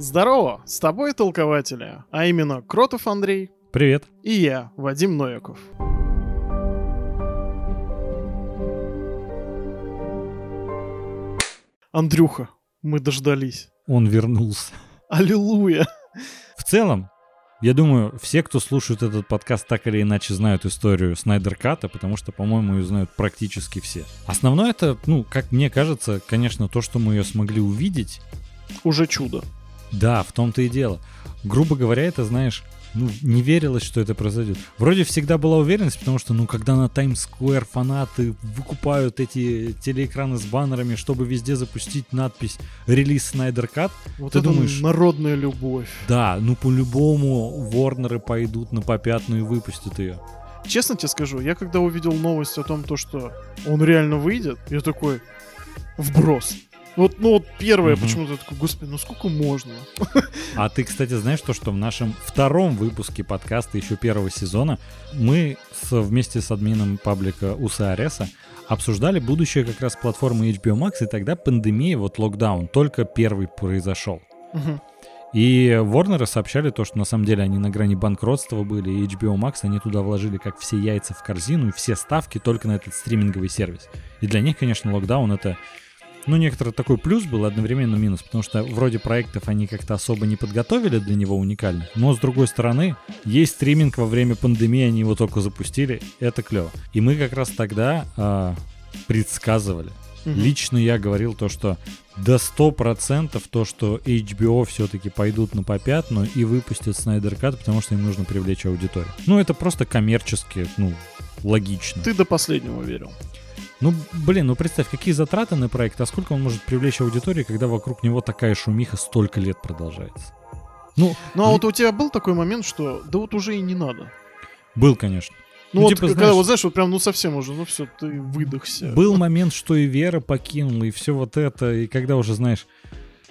Здорово, с тобой толкователи, а именно Кротов Андрей Привет. и я, Вадим Новиков. Андрюха, мы дождались. Он вернулся. Аллилуйя. В целом, я думаю, все, кто слушает этот подкаст, так или иначе знают историю Снайдер Ката, потому что, по-моему, ее знают практически все. Основное это, ну, как мне кажется, конечно, то, что мы ее смогли увидеть. Уже чудо. Да, в том-то и дело. Грубо говоря, это, знаешь, ну, не верилось, что это произойдет. Вроде всегда была уверенность, потому что, ну, когда на Таймс-сквер фанаты выкупают эти телеэкраны с баннерами, чтобы везде запустить надпись «Релиз Снайдер Кат», Вот Ты думаешь- народная любовь. да, ну, по-любому Ворнеры пойдут на попятную и выпустят ее. Честно тебе скажу, я когда увидел новость о том, то, что он реально выйдет, я такой, вброс. Вот, ну вот первое, Мгм. почему-то такой, господи, ну сколько можно? А ты, кстати, знаешь то, что в нашем втором выпуске подкаста еще первого сезона мы с- вместе с админом паблика УСАРСа обсуждали будущее как раз платформы HBO Max, и тогда пандемия, вот локдаун, только первый произошел. Мгм. И Ворнеры сообщали то, что на самом деле они на грани банкротства были, и HBO Max, они туда вложили как все яйца в корзину и все ставки только на этот стриминговый сервис. И для них, конечно, локдаун это ну, некоторый такой плюс был, одновременно минус, потому что вроде проектов они как-то особо не подготовили для него уникальных, но с другой стороны, есть стриминг во время пандемии, они его только запустили, это клево. И мы как раз тогда а, предсказывали, Мгм. Лично я говорил то, что до 100% то, что HBO все-таки пойдут на попятную и выпустят Снайдер Кат, потому что им нужно привлечь аудиторию. Ну, это просто коммерчески, ну, логично. Ты до последнего верил. Ну, блин, ну представь, какие затраты на проект, а сколько он может привлечь аудиторию, когда вокруг него такая шумиха столько лет продолжается. Ну, Ну а вот у тебя был такой момент, что да вот уже и не надо. был, конечно. Ну, Ну, вот типа, когда знаешь- вот знаешь, вот прям ну совсем уже, ну все, ты выдохся. Был момент, что и Вера покинула, и все вот это, и когда уже, знаешь,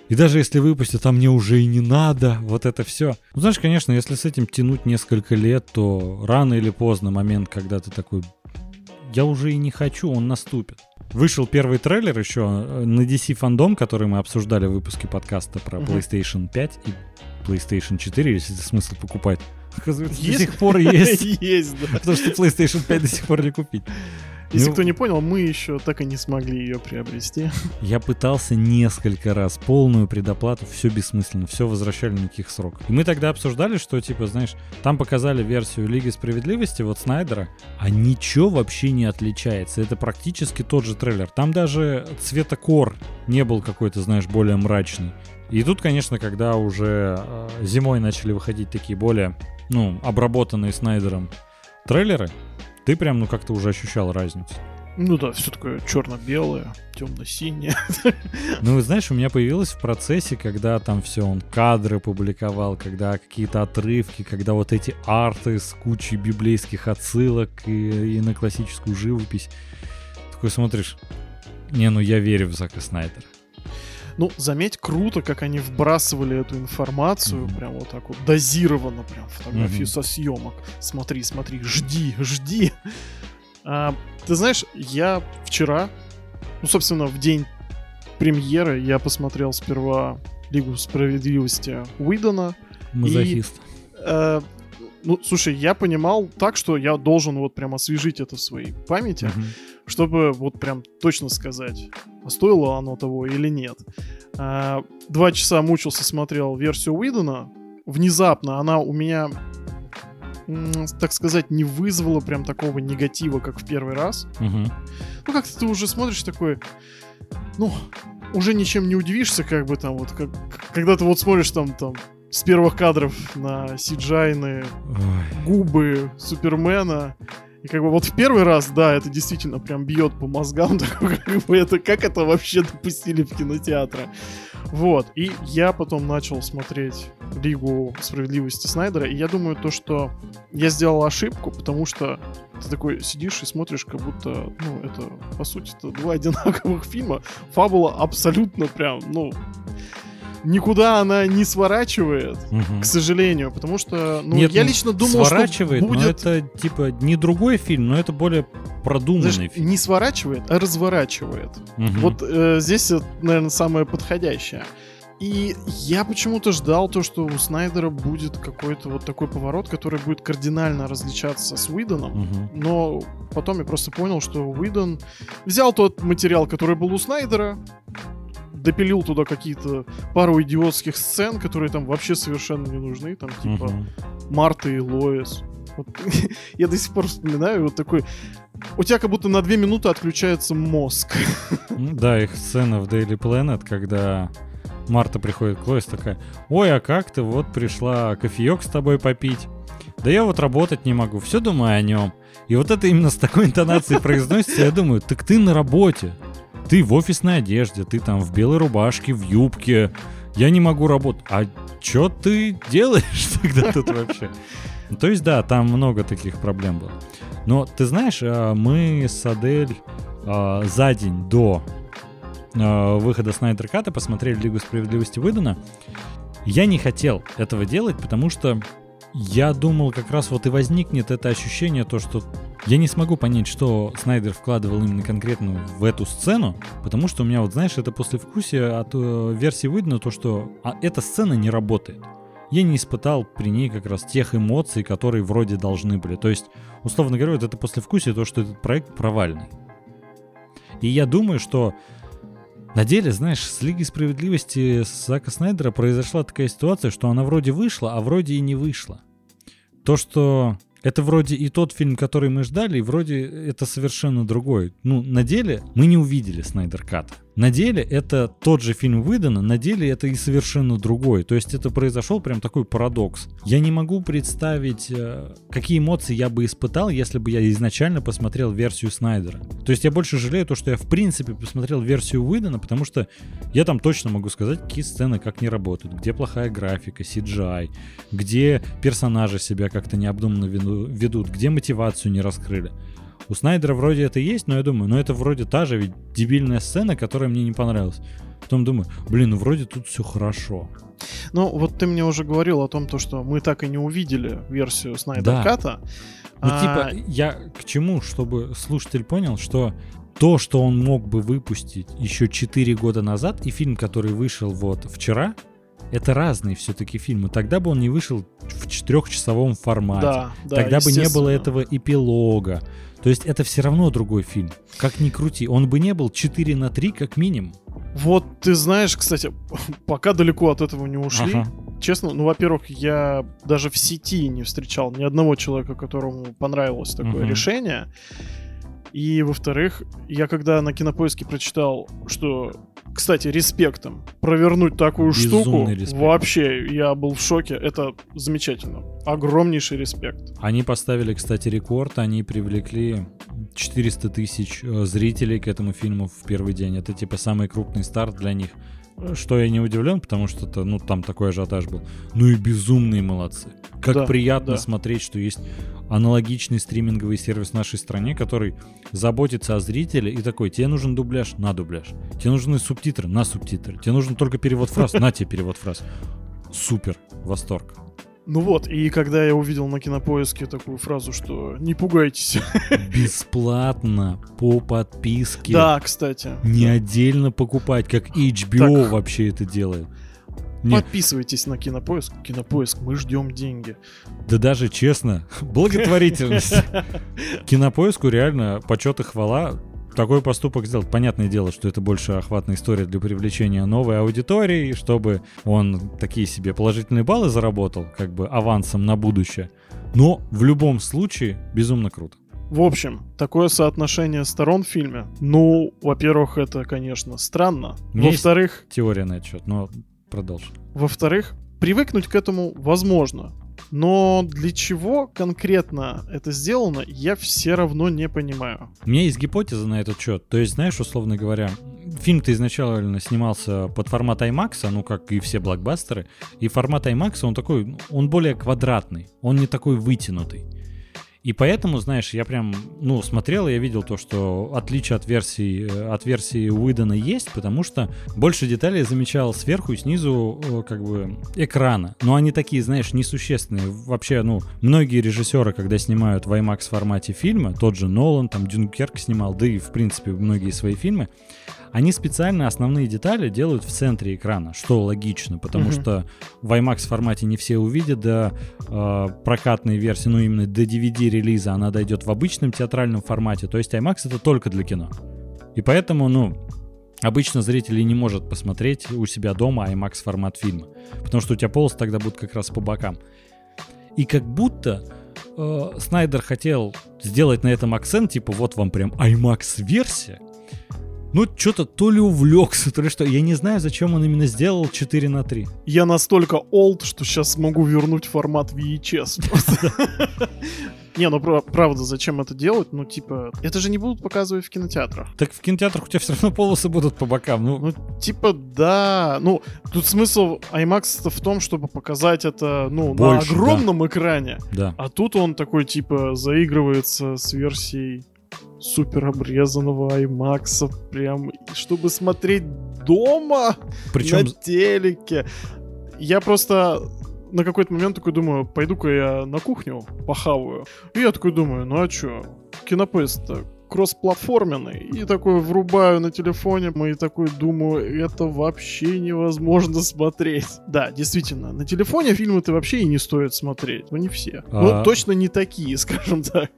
и даже если выпустят, а мне уже и не надо, вот это все. Ну, знаешь, конечно, если с этим тянуть несколько лет, то рано или поздно момент, когда ты такой, я уже и не хочу, он наступит. Вышел первый трейлер еще э, на DC Fandom, который мы обсуждали в выпуске подкаста про. PlayStation 5 и PlayStation 4, если это смысл покупать. Оказывается, Есть? до сих пор есть. Есть, да. Потому что PlayStation 5 до сих пор не купить. Если Ну, кто не понял, мы еще так и не смогли ее приобрести. Я пытался несколько раз, полную предоплату, все бессмысленно, все возвращали никаких сроков. И мы тогда обсуждали, что, типа, знаешь, там показали версию Лиги Справедливости, вот Снайдера, а ничего вообще не отличается. Это практически тот же трейлер. Там даже цветокор не был какой-то, знаешь, более мрачный. И тут, конечно, когда уже э, зимой начали выходить такие более, ну, обработанные Снайдером трейлеры, ты прям, ну, как-то уже ощущал разницу. Ну да, все такое черно-белое, темно-синее. Ну, знаешь, у меня появилось в процессе, когда там все, он кадры публиковал, когда какие-то отрывки, когда вот эти арты с кучей библейских отсылок и, и на классическую живопись. Такой смотришь, не, ну я верю в Зака Снайдера. Ну, заметь, круто, как они вбрасывали эту информацию, Мгм. прям вот так вот дозированно, прям фотографии Мгм. со съемок. Смотри, смотри, жди, жди. А, ты знаешь, я вчера, ну, собственно, в день премьеры я посмотрел сперва Лигу справедливости Уидона. Мазохист. Э, ну, слушай, я понимал так, что я должен вот прям освежить это в своей памяти, Мгм. Чтобы вот прям точно сказать, стоило оно того или нет. А, Два часа мучился, смотрел версию Уидона. Внезапно она у меня, так сказать, не вызвала прям такого негатива, как в первый раз. Мгм. Ну, как-то ты уже смотришь такой, ну, уже ничем не удивишься, как бы там вот, как, когда ты вот смотришь там, там, с первых кадров на Сиджайны, губы Супермена. И как бы вот в первый раз, да, это действительно прям бьет по мозгам, такой, как бы это, как это вообще допустили в кинотеатры. Вот, и я потом начал смотреть Лигу Справедливости Снайдера, и я думаю то, что я сделал ошибку, потому что ты такой сидишь и смотришь, как будто, ну, это, по сути, это два одинаковых фильма. Фабула абсолютно прям, ну, никуда она не сворачивает, Мгм. к сожалению, потому что, ну, Нет, я ну, лично думал, сворачивает, что но будет... это типа не другой фильм, но это более продуманный Знаешь, фильм. не сворачивает, а разворачивает. Мгм. Вот э, здесь, наверное, самое подходящее. И я почему-то ждал то, что у Снайдера будет какой-то вот такой поворот, который будет кардинально различаться с Уидоном. Мгм. Но потом я просто понял, что Уидон взял тот материал, который был у Снайдера, допилил туда какие-то пару идиотских сцен, которые там вообще совершенно не нужны. Там типа Мгм. Марта и Лоис. Вот, я до сих пор вспоминаю вот такой... У тебя как будто на две минуты отключается мозг. Ну Да, их сцена в Daily Planet, когда Марта приходит к Лоис такая, ой, а как ты вот пришла кофеек с тобой попить? Да я вот работать не могу, все думаю о нем. И вот это именно с такой интонацией произносится, я думаю, так ты на работе, ты в офисной одежде, ты там в белой рубашке, в юбке, я не могу работать. А что ты делаешь тогда тут вообще? Ну, То есть, да, там много таких проблем было. Но ты знаешь, а, мы с Адель а, за день до а, выхода Снайдер Ката посмотрели Лигу Справедливости выдано. Я не хотел этого делать, потому что я думал, как раз вот и возникнет это ощущение, то, что я не смогу понять, что Снайдер вкладывал именно конкретно в эту сцену, потому что у меня, вот знаешь, это послевкусие от э, версии выдано, то, что а, эта сцена не работает. Я не испытал при ней как раз тех эмоций, которые вроде должны были. То есть, условно говоря, вот это послевкусие, то, что этот проект провальный. И я думаю, что на деле, знаешь, с Лигой Справедливости с Зака Снайдера произошла такая ситуация, что она вроде вышла, а вроде и не вышла. То, что это вроде и тот фильм, который мы ждали, и вроде это совершенно другой. Ну, на деле мы не увидели Снайдер Ката. На деле это тот же фильм выдано, на деле это и совершенно другой. То есть это произошел прям такой парадокс. Я не могу представить, э, какие эмоции я бы испытал, если бы я изначально посмотрел версию Снайдера. То есть я больше жалею то, что я в принципе посмотрел версию выдана, потому что я там точно могу сказать, какие сцены как не работают, где плохая графика, CGI, где персонажи себя как-то необдуманно веду- ведут, где мотивацию не раскрыли. У Снайдера вроде это есть, но я думаю, ну это вроде та же ведь дебильная сцена, которая мне не понравилась. Потом думаю, блин, ну вроде тут все хорошо. Ну, вот ты мне уже говорил о том, то, что мы так и не увидели версию Снайдер Да. Ну, А, типа, я к чему, чтобы слушатель понял, что то, что он мог бы выпустить еще 4 года назад, и фильм, который вышел вот вчера, это разные все-таки фильмы. Тогда бы он не вышел в четырехчасовом формате. Да, да, Тогда бы не было этого эпилога. То есть это все равно другой фильм. Как ни крути. Он бы не был 4 на 3 как минимум. Вот ты знаешь, кстати, пока далеко от этого не ушли. Ага. Честно, ну, во-первых, я даже в сети не встречал ни одного человека, которому понравилось такое Мгм. решение. И, во-вторых, я когда на кинопоиске прочитал, что, кстати, респектом провернуть такую штуку, Безумный респект. вообще я был в шоке. Это замечательно. Огромнейший респект. Они поставили, кстати, рекорд. Они привлекли 400 тысяч э, зрителей к этому фильму в первый день. Это типа самый крупный старт для них. Что я не удивлен, потому что это, ну, там такой ажиотаж был. Ну и безумные молодцы. Как Да, приятно да. смотреть, что есть аналогичный стриминговый сервис в нашей стране, который заботится о зрителе и такой, тебе нужен дубляж, на дубляж. Тебе нужны субтитры, на субтитры. Тебе нужен только перевод фраз, на тебе перевод фраз. Супер, восторг. Ну вот, и когда я увидел на кинопоиске такую фразу, что не пугайтесь. Бесплатно по подписке. Да, кстати. Не отдельно покупать, как HBO Так. вообще это делает. Не, Подписывайтесь на кинопоиск. Кинопоиск, мы ждем деньги. да даже честно, благотворительность. Кинопоиску реально почет и хвала. Такой поступок сделать. Понятное дело, что это больше охватная история для привлечения новой аудитории, чтобы он такие себе положительные баллы заработал, как бы авансом на будущее. Но в любом случае безумно круто. В общем, такое соотношение сторон в фильме. Ну, во-первых, это, конечно, странно. Во-вторых, Теория на этот счет, но продолжи. во-вторых, привыкнуть к этому возможно. Но для чего конкретно это сделано, я все равно не понимаю. У меня есть гипотеза на этот счет. То есть, знаешь, условно говоря, фильм-то изначально снимался под формат IMAX, ну, как и все блокбастеры. И формат IMAX, он такой, он более квадратный, он не такой вытянутый. И поэтому, знаешь, я прям, ну, смотрел, я видел то, что отличие от версии, э, от версии Уидона есть, потому что больше деталей замечал сверху и снизу, э, как бы, экрана. Но они такие, знаешь, несущественные. Вообще, ну, многие режиссеры, когда снимают в IMAX формате фильма, тот же Нолан, там, Дюнкерк снимал, да и, в принципе, многие свои фильмы, Они специально основные детали делают в центре экрана, что логично, потому Мгм. что в IMAX формате не все увидят до э, прокатной версии, ну именно до DVD-релиза она дойдет в обычном театральном формате, то есть IMAX это только для кино. И поэтому, ну, обычно зритель и не может посмотреть у себя дома IMAX формат фильма, потому что у тебя полосы тогда будут как раз по бокам. И как будто э, Снайдер хотел сделать на этом акцент, типа вот вам прям IMAX-версия. Ну, что-то то ли увлекся, то ли что. Я не знаю, зачем он именно сделал 4 на 3. Я настолько олд, что сейчас смогу вернуть формат VHS. просто. Не, ну пра- правда, зачем это делать? Ну, типа, это же не будут показывать в кинотеатрах. Так в кинотеатрах у тебя все равно полосы будут по бокам. Ну, Ну, типа, да. Ну, тут смысл IMAX в том, чтобы показать это, ну, Больше, на огромном экране. да. А тут он такой, типа, заигрывается с версией супер обрезанного IMAX, прям, чтобы смотреть дома Причем на телеке. Я просто на какой-то момент такой думаю, пойду-ка я на кухню похаваю. И я такой думаю, ну а чё, кинопоезд-то кроссплатформенный. И такой врубаю на телефоне, и такой думаю, это вообще невозможно смотреть. Да, действительно, на телефоне фильмы-то вообще и не стоит смотреть. Ну не все. А- Ну точно не такие, скажем так.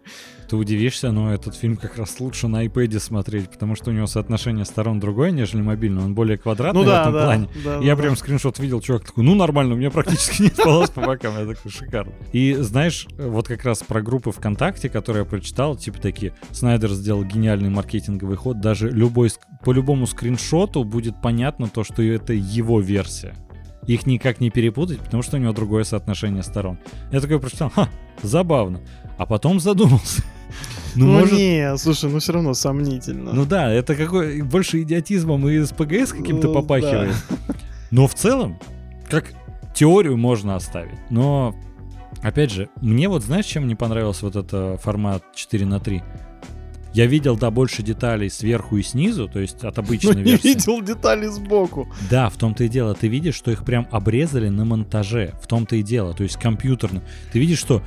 Ты удивишься, но этот фильм как раз лучше на iPad смотреть, потому что у него соотношение сторон другое, нежели мобильный. Он более квадратный Ну в да, этом да. плане. да, Я да, прям да. скриншот видел, чувак такой, ну нормально, у меня практически нет полос по бокам. Я такой, шикарно. И знаешь, вот как раз про группы ВКонтакте, которые я прочитал, типа такие, Снайдер сделал гениальный маркетинговый ход, даже любой, по любому скриншоту будет понятно то, что это его версия. Их никак не перепутать, потому что у него другое соотношение сторон. Я такой прочитал, ха, забавно. А потом задумался. Ну, Ну, может, не, слушай, ну все равно сомнительно. ну да, это какой больше идиотизмом и с ПГС каким-то Ну, попахивает. Но в целом, как теорию можно оставить. Но, опять же, мне вот знаешь, чем не понравился вот этот формат 4 на 3? Я видел, да, больше деталей сверху и снизу, то есть от Ну, обычной не версии. видел детали сбоку. Да, в том-то и дело. Ты видишь, что их прям обрезали на монтаже. В том-то и дело. То есть компьютерно. Ты видишь, что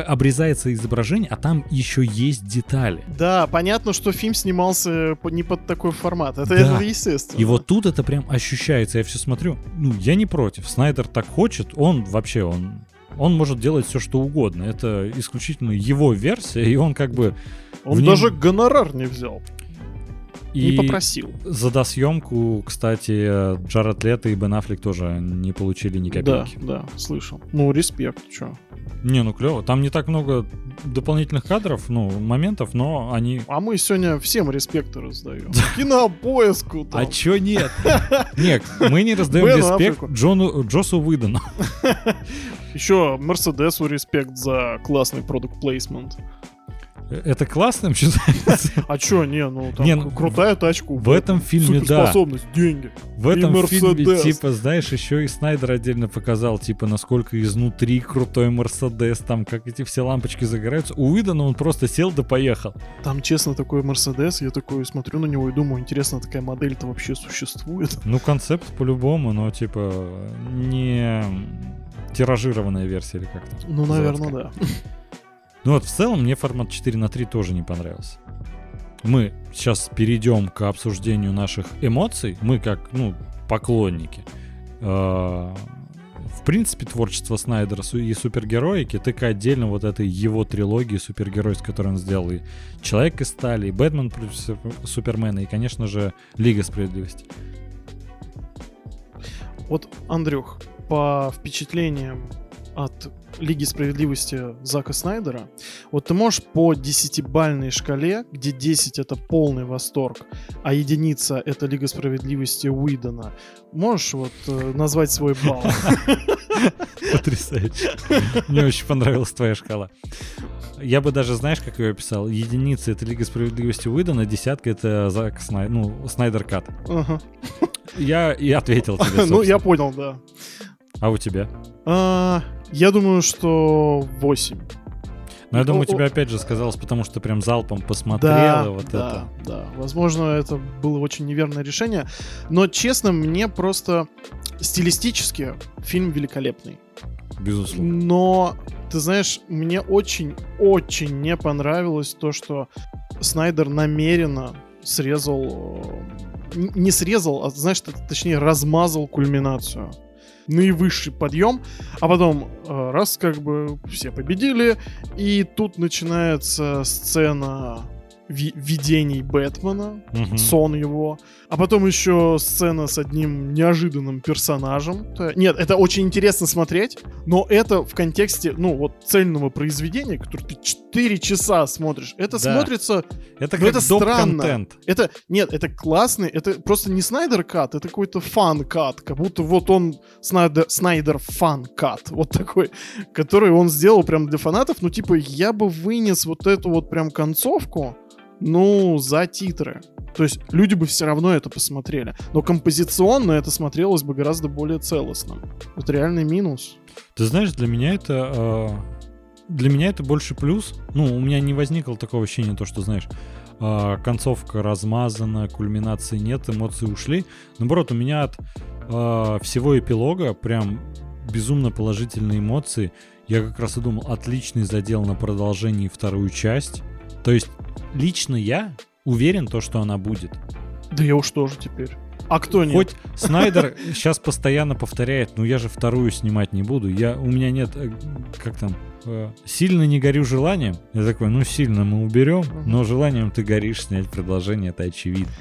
обрезается изображение, а там еще есть детали. Да, понятно, что фильм снимался по- не под такой формат. Это, Да. это естественно. И вот тут это прям ощущается. Я все смотрю. Ну, я не против. Снайдер так хочет. Он вообще, он, он может делать все, что угодно. Это исключительно его версия, и он как бы... Он нем- даже гонорар не взял. И Не попросил. за досъемку, кстати, Джаред Лето и Бен Аффлек тоже не получили ни Да, копейки. да, слышал. Ну, респект, чё. Не, ну клево. Там не так много дополнительных кадров, ну, моментов, но они... А мы сегодня всем респекты раздаем. Кинопоиску там. А чё нет? Нет, мы не раздаем респект. Джону, Джосу Уидону. Еще Мерседесу респект за классный продукт плейсмент. Это классным считается? А чё, не, ну там Не, крутая тачка. В этом фильме, да. Суперспособность, деньги. В этом фильме, типа, знаешь, еще и Снайдер отдельно показал, типа, насколько изнутри крутой Мерседес, там, как эти все лампочки загораются. У Уидона он просто сел да поехал. Там, честно, такой Мерседес, я такой смотрю на него и думаю, интересно, такая модель-то вообще существует? Ну, концепт по-любому, но, типа, не тиражированная версия или как-то. Ну, наверное, да. Ну вот в целом мне формат 4 на 3 тоже не понравился. Мы сейчас перейдем к обсуждению наших эмоций. Мы как, ну, поклонники. Э, В принципе, творчество Снайдера и супергероики, так и отдельно вот этой его трилогии супергеройской, которую он сделал. И Человек из стали, и Бэтмен против Суп- Супермена, и, конечно же, Лига справедливости. Вот, Андрюх, по впечатлениям от Лиги Справедливости Зака Снайдера, вот ты можешь по десятибальной шкале, где 10 это полный восторг, а единица это Лига Справедливости Уидона, можешь вот э, назвать свой балл? Потрясающе. Мне очень понравилась твоя шкала. Я бы даже, знаешь, как ее описал? Единица — это Лига Справедливости Уидона, десятка — это Зак Снай... ну, Снайдер Кат. Ага. Я и ответил тебе, Ну, я понял, да. А у тебя? А, Я думаю, что 8. Ну, я думаю, о- тебе опять же сказалось, потому что прям залпом посмотрела Да, вот да, это. да. Возможно, это было очень неверное решение. Но, честно, мне просто стилистически фильм великолепный. Безусловно. Но, ты знаешь, мне очень-очень не понравилось то, что Снайдер намеренно срезал э, не срезал, а, знаешь, точнее, размазал кульминацию. Наивысший подъем, а потом э, раз как бы все победили, и тут начинается сцена ви- видений Бэтмена, Мгм. сон его, а потом еще сцена с одним неожиданным персонажем. Т- Нет, это очень интересно смотреть, но это в контексте, ну, вот цельного произведения, которое ты 4 часа смотришь, это Да. смотрится Это Ну, как это странно. контент. это, нет, это классный, это просто не Снайдер кат, это какой-то фан кат, как будто вот он Снайдер, Снайдер фан кат, вот такой, который он сделал прям для фанатов, ну типа я бы вынес вот эту вот прям концовку, ну, за титры. То есть люди бы все равно это посмотрели. Но композиционно это смотрелось бы гораздо более целостно. Это реальный минус. Ты знаешь, для меня это... Для меня это больше плюс. Ну, у меня не возникло такого ощущения, то, что, знаешь, э, концовка размазана, кульминации нет, эмоции ушли. Наоборот, у меня от э, всего эпилога прям безумно положительные эмоции. Я как раз и думал, отличный задел на продолжение и вторую часть. То есть, лично я уверен, то, что она будет. Да я уж тоже теперь. А кто нет? Хоть Снайдер сейчас постоянно повторяет, ну я же вторую снимать не буду. Я, у меня нет, э, как там, э, сильно не горю желанием. Я такой, ну сильно мы уберем, но желанием ты горишь снять продолжение, это очевидно.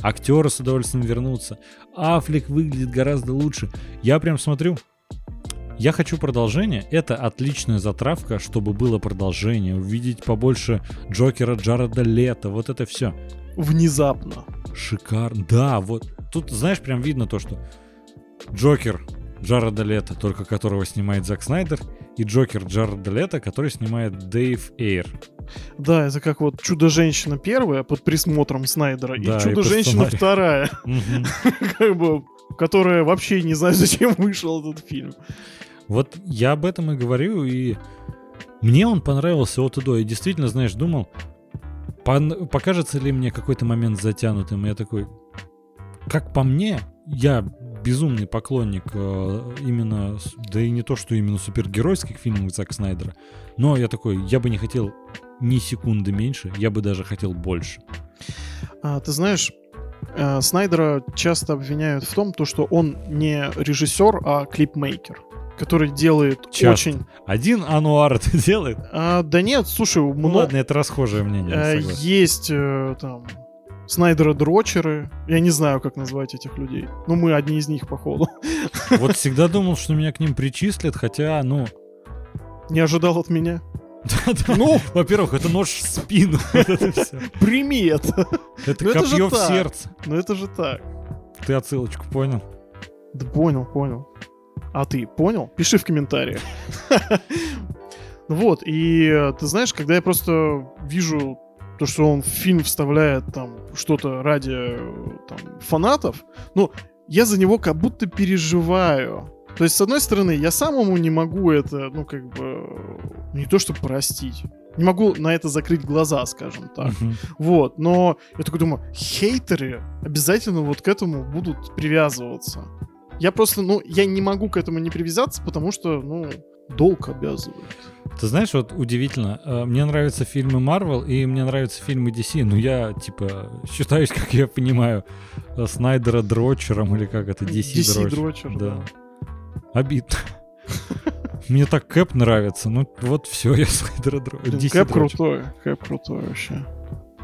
Актеры с удовольствием вернутся. Аффлек выглядит гораздо лучше. Я прям смотрю, я хочу продолжение. Это отличная затравка, чтобы было продолжение. Увидеть побольше Джокера Джареда Лето. Вот это все. Внезапно. Шикарно. Да, вот. Тут, знаешь, прям видно то, что Джокер Джареда Лето, только которого снимает Зак Снайдер, и Джокер Джареда Лето, который снимает Дэйв Эйр. Да, это как вот Чудо-женщина первая под присмотром Снайдера Да, и Чудо-женщина вторая, как бы, которая вообще не знаю, зачем вышел этот фильм. Вот я об этом и говорю, и мне он понравился от и до. И действительно, знаешь, думал, пон- покажется ли мне какой-то момент затянутым. Я такой, как по мне, я безумный поклонник э, именно, да и не то, что именно супергеройских фильмов Зака Снайдера, но я такой, я бы не хотел ни секунды меньше, я бы даже хотел больше. А, ты знаешь, э, Снайдера часто обвиняют в том, то, что он не режиссер, а клипмейкер, который делает Часто. очень... Один Ануар это делает? А, да нет, слушай, Ну много... ладно, это расхожее мнение, согласен. Есть там Снайдера дрочеры. Я не знаю, как назвать этих людей. Ну, мы одни из них, походу. Вот всегда думал, что меня к ним причислят, хотя, ну, Не ожидал от меня. Ну, во-первых, это нож в спину. Прими это. Это Ну, копье в сердце. Ну, это же так. Ты отсылочку понял? Да понял, понял. А ты понял? Пиши в комментариях. Вот, и э, ты знаешь, когда я просто вижу то, что он в фильм вставляет там что-то ради э, там, фанатов, ну, я за него как будто переживаю. То есть, с одной стороны, я самому не могу это, ну, как бы, не то что простить. Не могу на это закрыть глаза, скажем так. Мгм. Вот, но я такой думаю, хейтеры обязательно вот к этому будут привязываться. Я просто, ну, я не могу к этому не привязаться, потому что, ну, долг обязывает. Ты знаешь, вот удивительно, э, мне нравятся фильмы Marvel и мне нравятся фильмы DC, но я, типа, считаюсь, как я понимаю, э, Снайдера дрочером или как это, DC, DC дрочер. дрочер, Да. да. Обидно. Мне так Кэп нравится, ну вот все, я Снайдера дрочер. Кэп крутой, Кэп крутой вообще.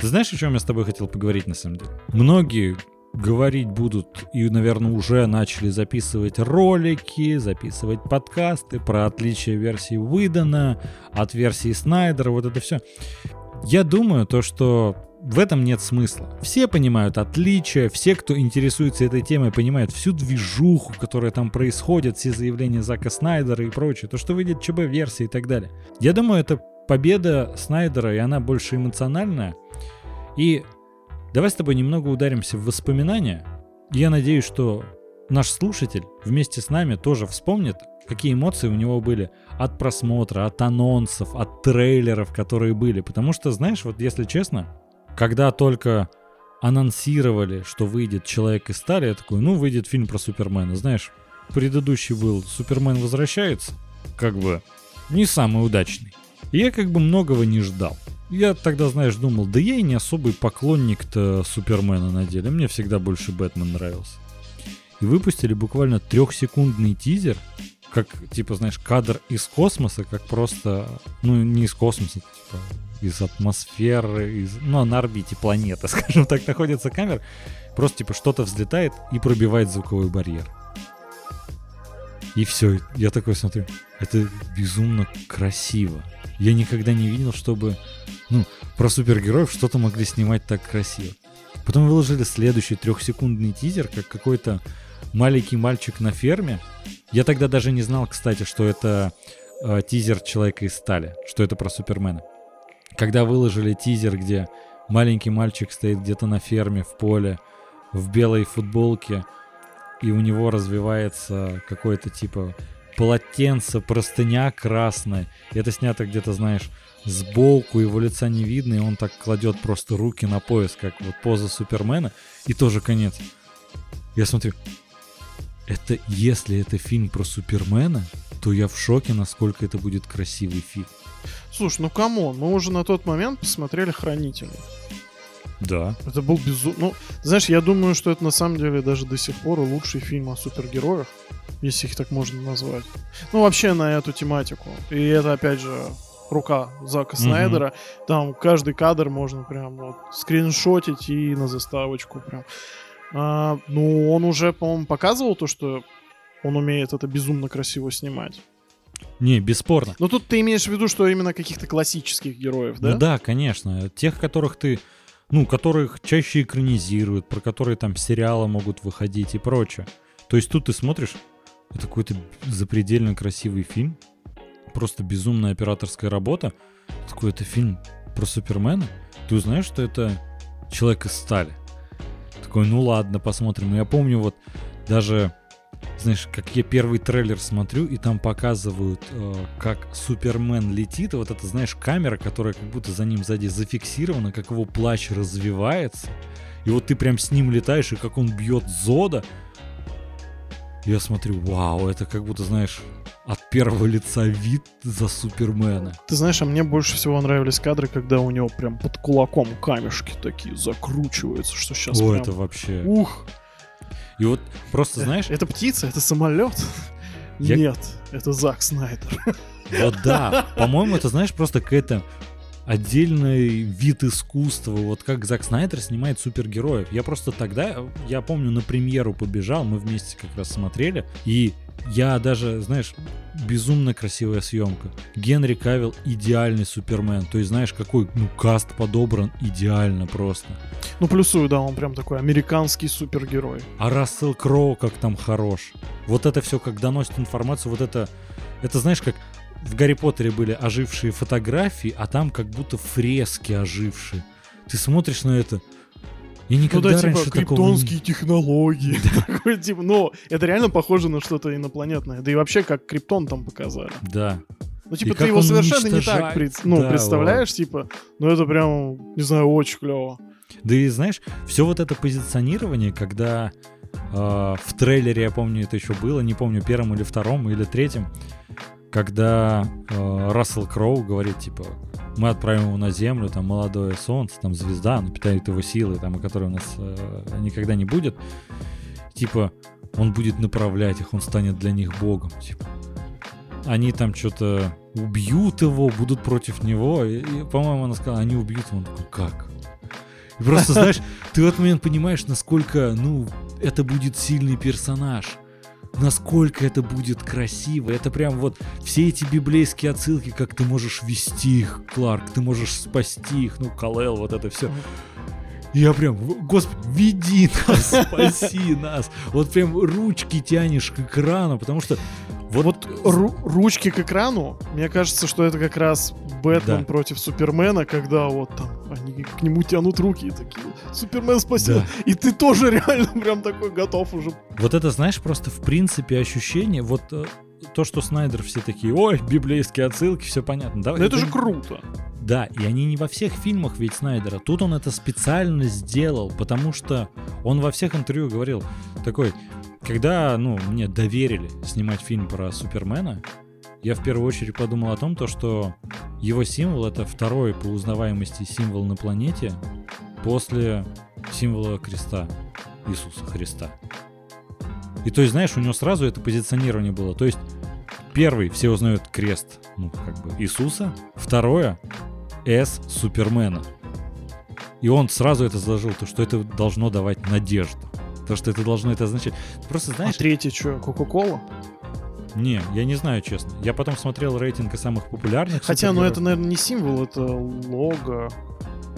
Ты знаешь, о чем я с тобой хотел поговорить, на самом деле? Многие говорить будут и, наверное, уже начали записывать ролики, записывать подкасты про отличие версии выдана от версии Снайдера, вот это все. Я думаю, то, что в этом нет смысла. Все понимают отличия, все, кто интересуется этой темой, понимают всю движуху, которая там происходит, все заявления Зака Снайдера и прочее, то, что выйдет ЧБ-версия и так далее. Я думаю, это победа Снайдера, и она больше эмоциональная. И давай с тобой немного ударимся в воспоминания. Я надеюсь, что наш слушатель вместе с нами тоже вспомнит, какие эмоции у него были от просмотра, от анонсов, от трейлеров, которые были. Потому что, знаешь, вот если честно, когда только анонсировали, что выйдет «Человек из стали», я такой, ну, выйдет фильм про Супермена. Знаешь, предыдущий был «Супермен возвращается», как бы не самый удачный. И я как бы многого не ждал. Я тогда, знаешь, думал, да я и не особый поклонник-то Супермена на деле. Мне всегда больше Бэтмен нравился. И выпустили буквально трехсекундный тизер, как, типа, знаешь, кадр из космоса, как просто, ну, не из космоса, типа, из атмосферы, из, ну, на орбите планеты, скажем так, находится камера. Просто, типа, что-то взлетает и пробивает звуковой барьер. И все, я такой смотрю, это безумно красиво. Я никогда не видел, чтобы, ну, про супергероев что-то могли снимать так красиво. Потом выложили следующий трехсекундный тизер, как какой-то маленький мальчик на ферме. Я тогда даже не знал, кстати, что это э, тизер Человека из стали, что это про Супермена. Когда выложили тизер, где маленький мальчик стоит где-то на ферме в поле, в белой футболке, и у него развивается какое-то типа полотенце, простыня красная. И это снято где-то, знаешь, сбоку, его лица не видно, и он так кладет просто руки на пояс, как вот поза Супермена, и тоже конец. Я смотрю, это если это фильм про Супермена, то я в шоке, насколько это будет красивый фильм. Слушай, ну come on, мы уже на тот момент посмотрели «Хранителей». Да. Это был безумно... Ну, знаешь, я думаю, что это на самом деле даже до сих пор лучший фильм о супергероях, если их так можно назвать. Ну, вообще на эту тематику. И это, опять же, рука Зака Снайдера. Mm-hmm. Там каждый кадр можно прям вот скриншотить и на заставочку прям. А, ну, он уже, по-моему, показывал то, что он умеет это безумно красиво снимать. Не, бесспорно. Но тут ты имеешь в виду, что именно каких-то классических героев, да? Ну да, конечно. Тех, которых ты ну, которых чаще экранизируют, про которые там сериалы могут выходить и прочее. То есть тут ты смотришь, это какой-то запредельно красивый фильм, просто безумная операторская работа. Такой это фильм про Супермена. Ты узнаешь, что это человек из стали. Такой, ну ладно, посмотрим. Я помню вот даже знаешь, как я первый трейлер смотрю, и там показывают, э, как Супермен летит, и вот это, знаешь, камера, которая как будто за ним сзади зафиксирована, как его плащ развивается, и вот ты прям с ним летаешь, и как он бьет Зода. Я смотрю, вау, это как будто, знаешь, от первого лица вид за Супермена. Ты знаешь, а мне больше всего нравились кадры, когда у него прям под кулаком камешки такие закручиваются, что сейчас О, прям... это вообще... Ух! И вот просто, знаешь... Это птица, это самолет. Я... Нет, это Зак Снайдер. Вот да. По-моему, это, знаешь, просто какая-то отдельный вид искусства, вот как Зак Снайдер снимает супергероев. Я просто тогда, я помню, на премьеру побежал, мы вместе как раз смотрели, и я даже, знаешь, безумно красивая съемка. Генри Кавилл идеальный Супермен. То есть, знаешь, какой ну, каст подобран идеально просто. Ну, плюсую, да, он прям такой американский супергерой. А Рассел Кроу как там хорош. Вот это все, как доносит информацию, вот это, это знаешь, как в Гарри Поттере были ожившие фотографии, а там как будто фрески ожившие. Ты смотришь на это, я никогда ну да, раньше типа, криптонские такого... технологии. Такой, типа, ну, это реально похоже на что-то инопланетное. Да и вообще, как криптон там показали. Да. Ну, типа, и ты его совершенно не так пред... ну, да, представляешь, вот. типа, ну, это прям, не знаю, очень клево. Да и знаешь, все вот это позиционирование, когда э, в трейлере, я помню, это еще было, не помню, первом или втором или третьем, когда э, Рассел Кроу говорит, типа, мы отправим его на Землю, там молодое солнце, там звезда, она питает его силой, там, которой у нас э, никогда не будет. Типа, он будет направлять их, он станет для них богом. Типа, они там что-то убьют его, будут против него. И, и, по-моему, она сказала, они убьют его. Он такой, как? И просто, знаешь, ты в этот момент понимаешь, насколько, ну, это будет сильный персонаж насколько это будет красиво. Это прям вот все эти библейские отсылки, как ты можешь вести их, Кларк, ты можешь спасти их, ну, Калел, вот это все. Я прям, господи, веди нас, спаси нас. Вот прям ручки тянешь к экрану, потому что вот, вот ру- ручки к экрану, мне кажется, что это как раз Бэтмен да. против Супермена, когда вот там они к нему тянут руки и такие, Супермен спасет. Да. И ты тоже реально прям такой готов уже. Вот это, знаешь, просто в принципе ощущение, вот э, то, что Снайдер все такие, ой, библейские отсылки, все понятно. Да, Но это, это же круто. Да, и они не во всех фильмах ведь Снайдера. Тут он это специально сделал, потому что он во всех интервью говорил такой, когда, ну, мне доверили снимать фильм про Супермена, я в первую очередь подумал о том, то, что Его символ это второй по узнаваемости символ на планете после символа креста Иисуса Христа. И то есть, знаешь, у него сразу это позиционирование было. То есть, первый, все узнают крест, ну, как бы, Иисуса. Второе, С Супермена. И он сразу это заложил, то, что это должно давать надежду. То, что это должно это означать. Просто знаешь... А третий что, Кока-Кола? Не, я не знаю, честно. Я потом смотрел рейтинг самых популярных. Хотя, ну это, наверное, не символ, это лого.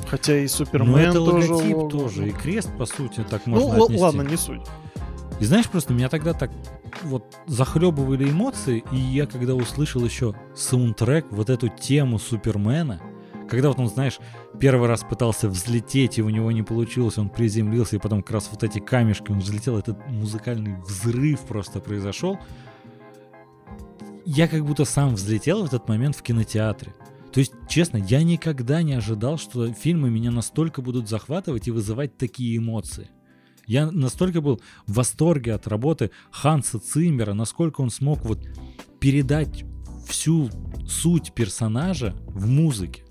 Хотя и Супермен Но это тоже логотип лого. тоже. И крест, по сути, так Ну, можно л- отнести. ладно, не суть. И знаешь, просто меня тогда так вот захлебывали эмоции, и я когда услышал еще саундтрек, вот эту тему Супермена, когда вот он, знаешь, первый раз пытался взлететь, и у него не получилось, он приземлился, и потом как раз вот эти камешки, он взлетел, этот музыкальный взрыв просто произошел. Я как будто сам взлетел в этот момент в кинотеатре. То есть, честно, я никогда не ожидал, что фильмы меня настолько будут захватывать и вызывать такие эмоции. Я настолько был в восторге от работы Ханса Циммера, насколько он смог вот передать всю суть персонажа в музыке.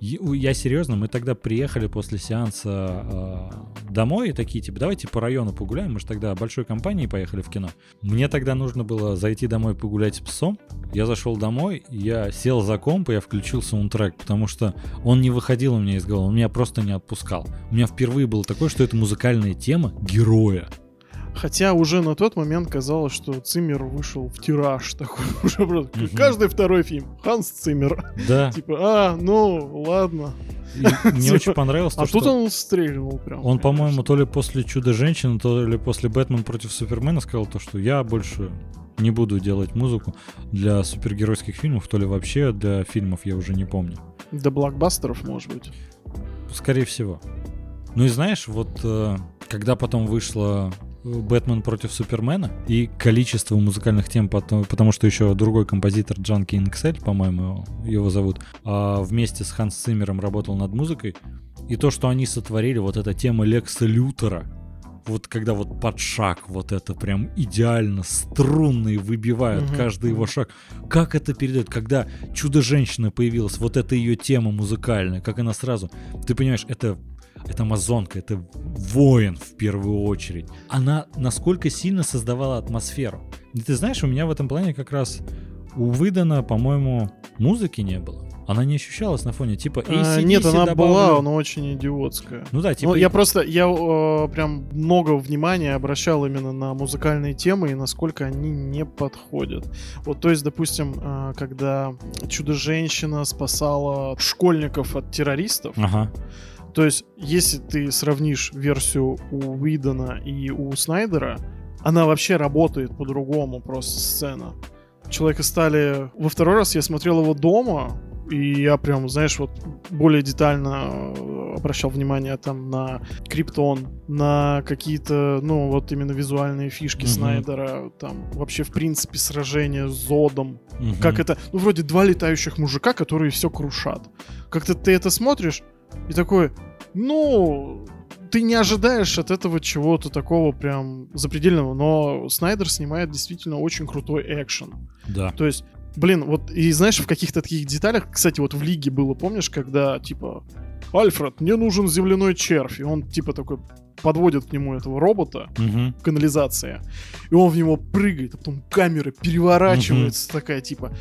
Я серьезно, мы тогда приехали после сеанса э, домой и такие, типа, давайте по району погуляем. Мы же тогда большой компанией поехали в кино. Мне тогда нужно было зайти домой погулять с псом. Я зашел домой, я сел за комп, и я включил саундтрек, потому что он не выходил у меня из головы, он меня просто не отпускал. У меня впервые было такое, что это музыкальная тема героя. Хотя уже на тот момент казалось, что Циммер вышел в тираж такой. Уже просто Мгм. каждый второй фильм. Ханс Циммер. Да. Типа, а, ну, ладно. И мне очень понравилось то, А тут он стрельнул прям. он, по-моему, то ли после Чудо-женщины, то ли после Бэтмен против Супермена сказал то, что я больше не буду делать музыку для супергеройских фильмов, то ли вообще для фильмов, я уже не помню. До блокбастеров, может быть. Скорее всего. Ну и знаешь, вот э, когда потом вышла Бэтмен против Супермена и количество музыкальных тем, потом- потому что еще другой композитор Джанки Инксель, по-моему, его зовут, а вместе с Ханс Циммером работал над музыкой, и то, что они сотворили, вот эта тема Лекса Лютера, вот когда вот под шаг вот это прям идеально струнные выбивают Мгм. каждый его шаг. Как это передает, когда Чудо-женщина появилась, вот это ее тема музыкальная, как она сразу, ты понимаешь, это это амазонка, это воин в первую очередь. Она насколько сильно создавала атмосферу. И ты знаешь, у меня в этом плане как раз у Выдана, по-моему, музыки не было. Она не ощущалась на фоне, типа А, AC/DC нет, она добавлю. была, но очень идиотская. Ну да, типа... Ну, я просто, я э, прям много внимания обращал именно на музыкальные темы и насколько они не подходят. Вот, то есть, допустим, э, когда Чудо-женщина спасала школьников от террористов, Ага. То есть, если ты сравнишь версию у Уидона и у Снайдера, она вообще работает по-другому, просто сцена. Человека стали... Во второй раз я смотрел его дома, и я прям, знаешь, вот более детально э, обращал внимание там на Криптон, на какие-то, ну, вот именно визуальные фишки Мгм. Снайдера, там вообще, в принципе, сражение с Зодом, Мгм. как это, ну, вроде два летающих мужика, которые все крушат. Как-то ты это смотришь и такой, ну, ты не ожидаешь от этого чего-то такого прям запредельного, но Снайдер снимает действительно очень крутой экшен. Да. То есть, блин, вот и знаешь, в каких-то таких деталях, кстати, вот в Лиге было, помнишь, когда, типа, Альфред, мне нужен земляной червь, и он, типа, такой подводит к нему этого робота, Мгм. канализация. И он в него прыгает, а потом камера переворачивается такая, типа...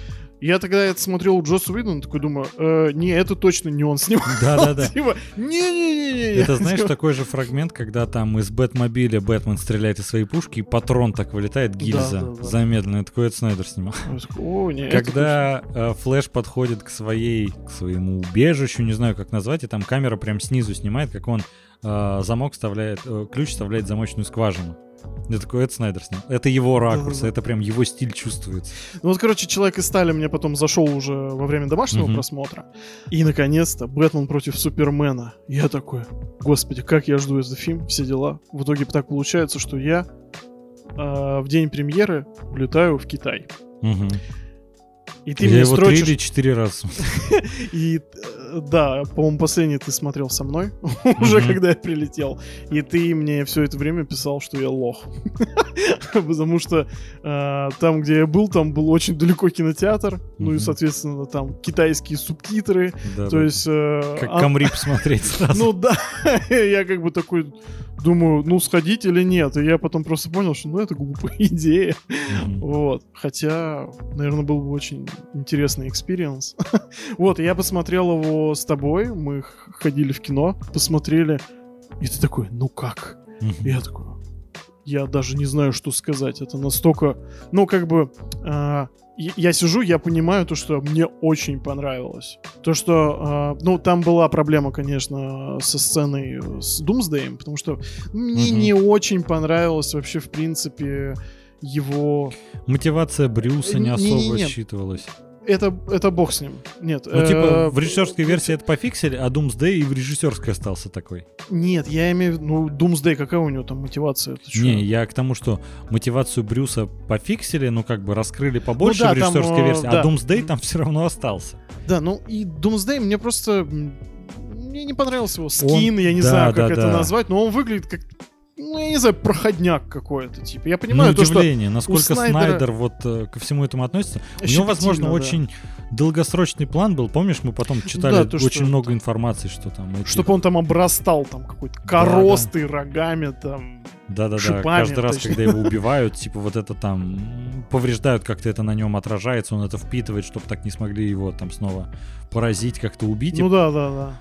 Я тогда это смотрел у Джосса Уидона, такой думаю, «Э, не, это точно не он снимал. Да-да-да. Типа, не-не-не-не. Это знаешь такой же фрагмент, когда там из Бэтмобиля Бэтмен стреляет из своей пушки, и патрон так вылетает, гильза да, да. замедленно. Такой это Снайдер снимал. О, не, Когда э, Флэш подходит к своей, к своему убежищу, не знаю как назвать, и там камера прям снизу снимает, как он э, замок вставляет, э, ключ вставляет в замочную скважину. Я такой, это Снайдер снял. Это его ракурс, это прям его стиль чувствуется. Ну вот, короче, Человек из стали мне потом зашел уже во время домашнего Мгм. просмотра. И, наконец-то, Бэтмен против Супермена. Я такой, господи, как я жду этот фильм, все дела. В итоге так получается, что я а, в день премьеры улетаю в Китай. Мгм. И ты Я мне его три строчишь... или четыре раза. И э, да, по-моему, последний ты смотрел со мной, уже когда я прилетел. И ты мне все это время писал, что я лох. Потому что э, там, где я был, там был очень далеко кинотеатр. ну и, соответственно, там китайские субтитры, Да, то да. есть... э, Как а- камрип смотреть сразу. Ну да, я как бы такой думаю, ну сходить или нет, и я потом просто понял, что ну это глупая идея, вот, хотя, наверное, был бы очень интересный experience. Вот, я посмотрел его с тобой, мы ходили в кино, посмотрели, и ты такой, ну как? И я такой, я даже не знаю, что сказать. Это настолько, ну, как бы, а, я- сижу, я понимаю то, что мне очень понравилось. То, что, а, ну, там была проблема, конечно, со сценой э, с Думсдеем, потому что мне Мгм. не очень понравилось вообще, в принципе, его... Мотивация Брюса не особо считывалась. Это, это бог с ним. Нет. Ну, типа, э, в режиссерской версии это пофиксили, а Doomsday и в режиссерской остался такой. Нет, я имею в виду... Ну, Думсдей, какая у него там мотивация? Не, я к тому, что мотивацию Брюса пофиксили, ну, как бы раскрыли побольше да, в режиссерской там, э, версии, да. а Doomsday там все равно остался. Да, ну и Doomsday мне просто... Мне не понравился его скин, Он- я не да, знаю, как да, это да. назвать, но он выглядит как... Ну, я не знаю, проходняк какой-то, типа. Я понимаю На то, что... удивление, насколько Снайдера- Снайдер вот э, ко всему этому относится. У него, возможно, да. очень долгосрочный план был. Помнишь, мы потом читали Да, то, что- очень много информации, что там... эти- Чтобы он там обрастал там какой-то коростой, рогами там. Да-да-да, шипами, каждый раз, точнее. когда его убивают, типа вот это там повреждают, как-то это на нем отражается, он это впитывает, чтобы так не смогли его там снова поразить, как-то убить. Ну да, да, да.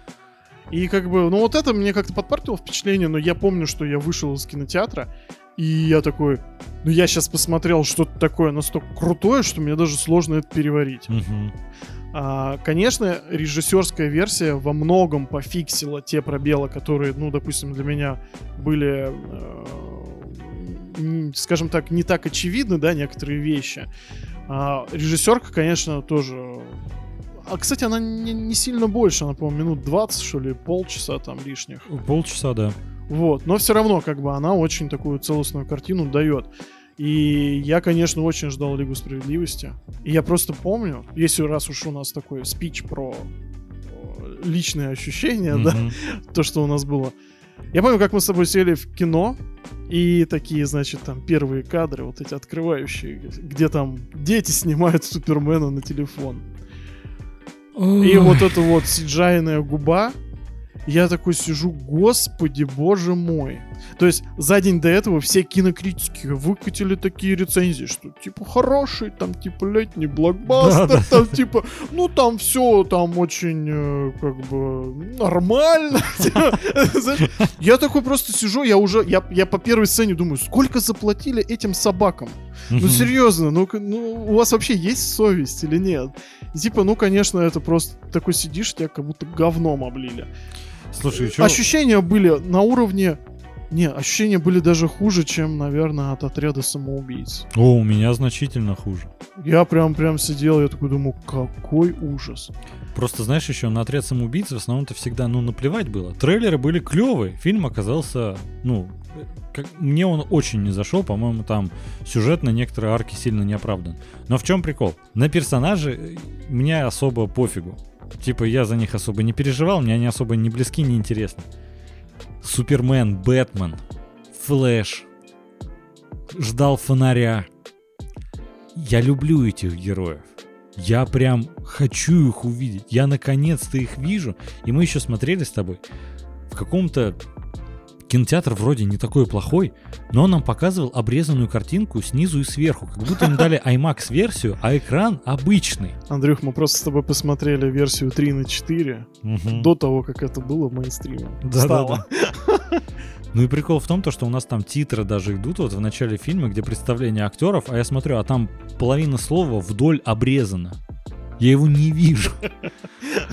И как бы, ну вот это мне как-то подпортило впечатление, но я помню, что я вышел из кинотеатра, и я такой, ну я сейчас посмотрел что-то такое настолько крутое, что мне даже сложно это переварить. А, конечно, режиссерская версия во многом пофиксила те пробелы, которые, ну, допустим, для меня были, э, скажем так, не так очевидны, да, некоторые вещи. А, режиссерка, конечно, тоже... А, кстати, она не, не сильно больше, она, по-моему, минут 20, что ли, полчаса там лишних. Полчаса, да. Вот, но все равно, как бы, она очень такую целостную картину дает. И я, конечно, очень ждал Лигу Справедливости. И я просто помню, если раз уж у нас такой спич про э, личные ощущения, да, Мгм. то, что у нас было. Я помню, как мы с тобой сели в кино, и такие, значит, там первые кадры, вот эти открывающие, где там дети снимают Супермена на телефон. И вот эта вот сиджайная губа, я такой сижу, господи, боже мой. То есть за день до этого все кинокритики выкатили такие рецензии, что типа хороший, там типа летний блокбастер, Да, да. там типа, ну там все там очень э, как бы нормально. Я такой просто сижу, я уже, я по первой сцене думаю, сколько заплатили этим собакам? Ну серьезно, ну, ну у вас вообще есть совесть или нет? И типа, ну конечно, это просто такой сидишь, тебя как будто говном облили. Слушай, чё- Ощущения были на уровне... Не, ощущения были даже хуже, чем, наверное, от отряда самоубийц. О, у меня значительно хуже. Я прям прям сидел, я такой думаю, какой ужас. Просто, знаешь, еще на отряд самоубийц в основном-то всегда, ну, наплевать было. Трейлеры были клевые, фильм оказался, ну, э, как, мне он очень не зашел, по-моему, там сюжет на некоторые арки сильно не оправдан. Но в чем прикол? На персонажи э, мне особо пофигу. Типа, я за них особо не переживал, мне они особо не близки, не интересны. Супермен, Бэтмен, Флэш, ждал фонаря. Я люблю этих героев. Я прям хочу их увидеть. Я наконец-то их вижу. И мы еще смотрели с тобой в каком-то кинотеатр вроде не такой плохой, но он нам показывал обрезанную картинку снизу и сверху, как будто им дали IMAX-версию, а экран обычный. Андрюх, мы просто с тобой посмотрели версию 3 на 4 Мгм. до того, как это было мейнстримом. Да, Стало. да, да. Ну и прикол в том, то, что у нас там титры даже идут вот в начале фильма, где представление актеров, а я смотрю, а там половина слова вдоль обрезана. Я его не вижу.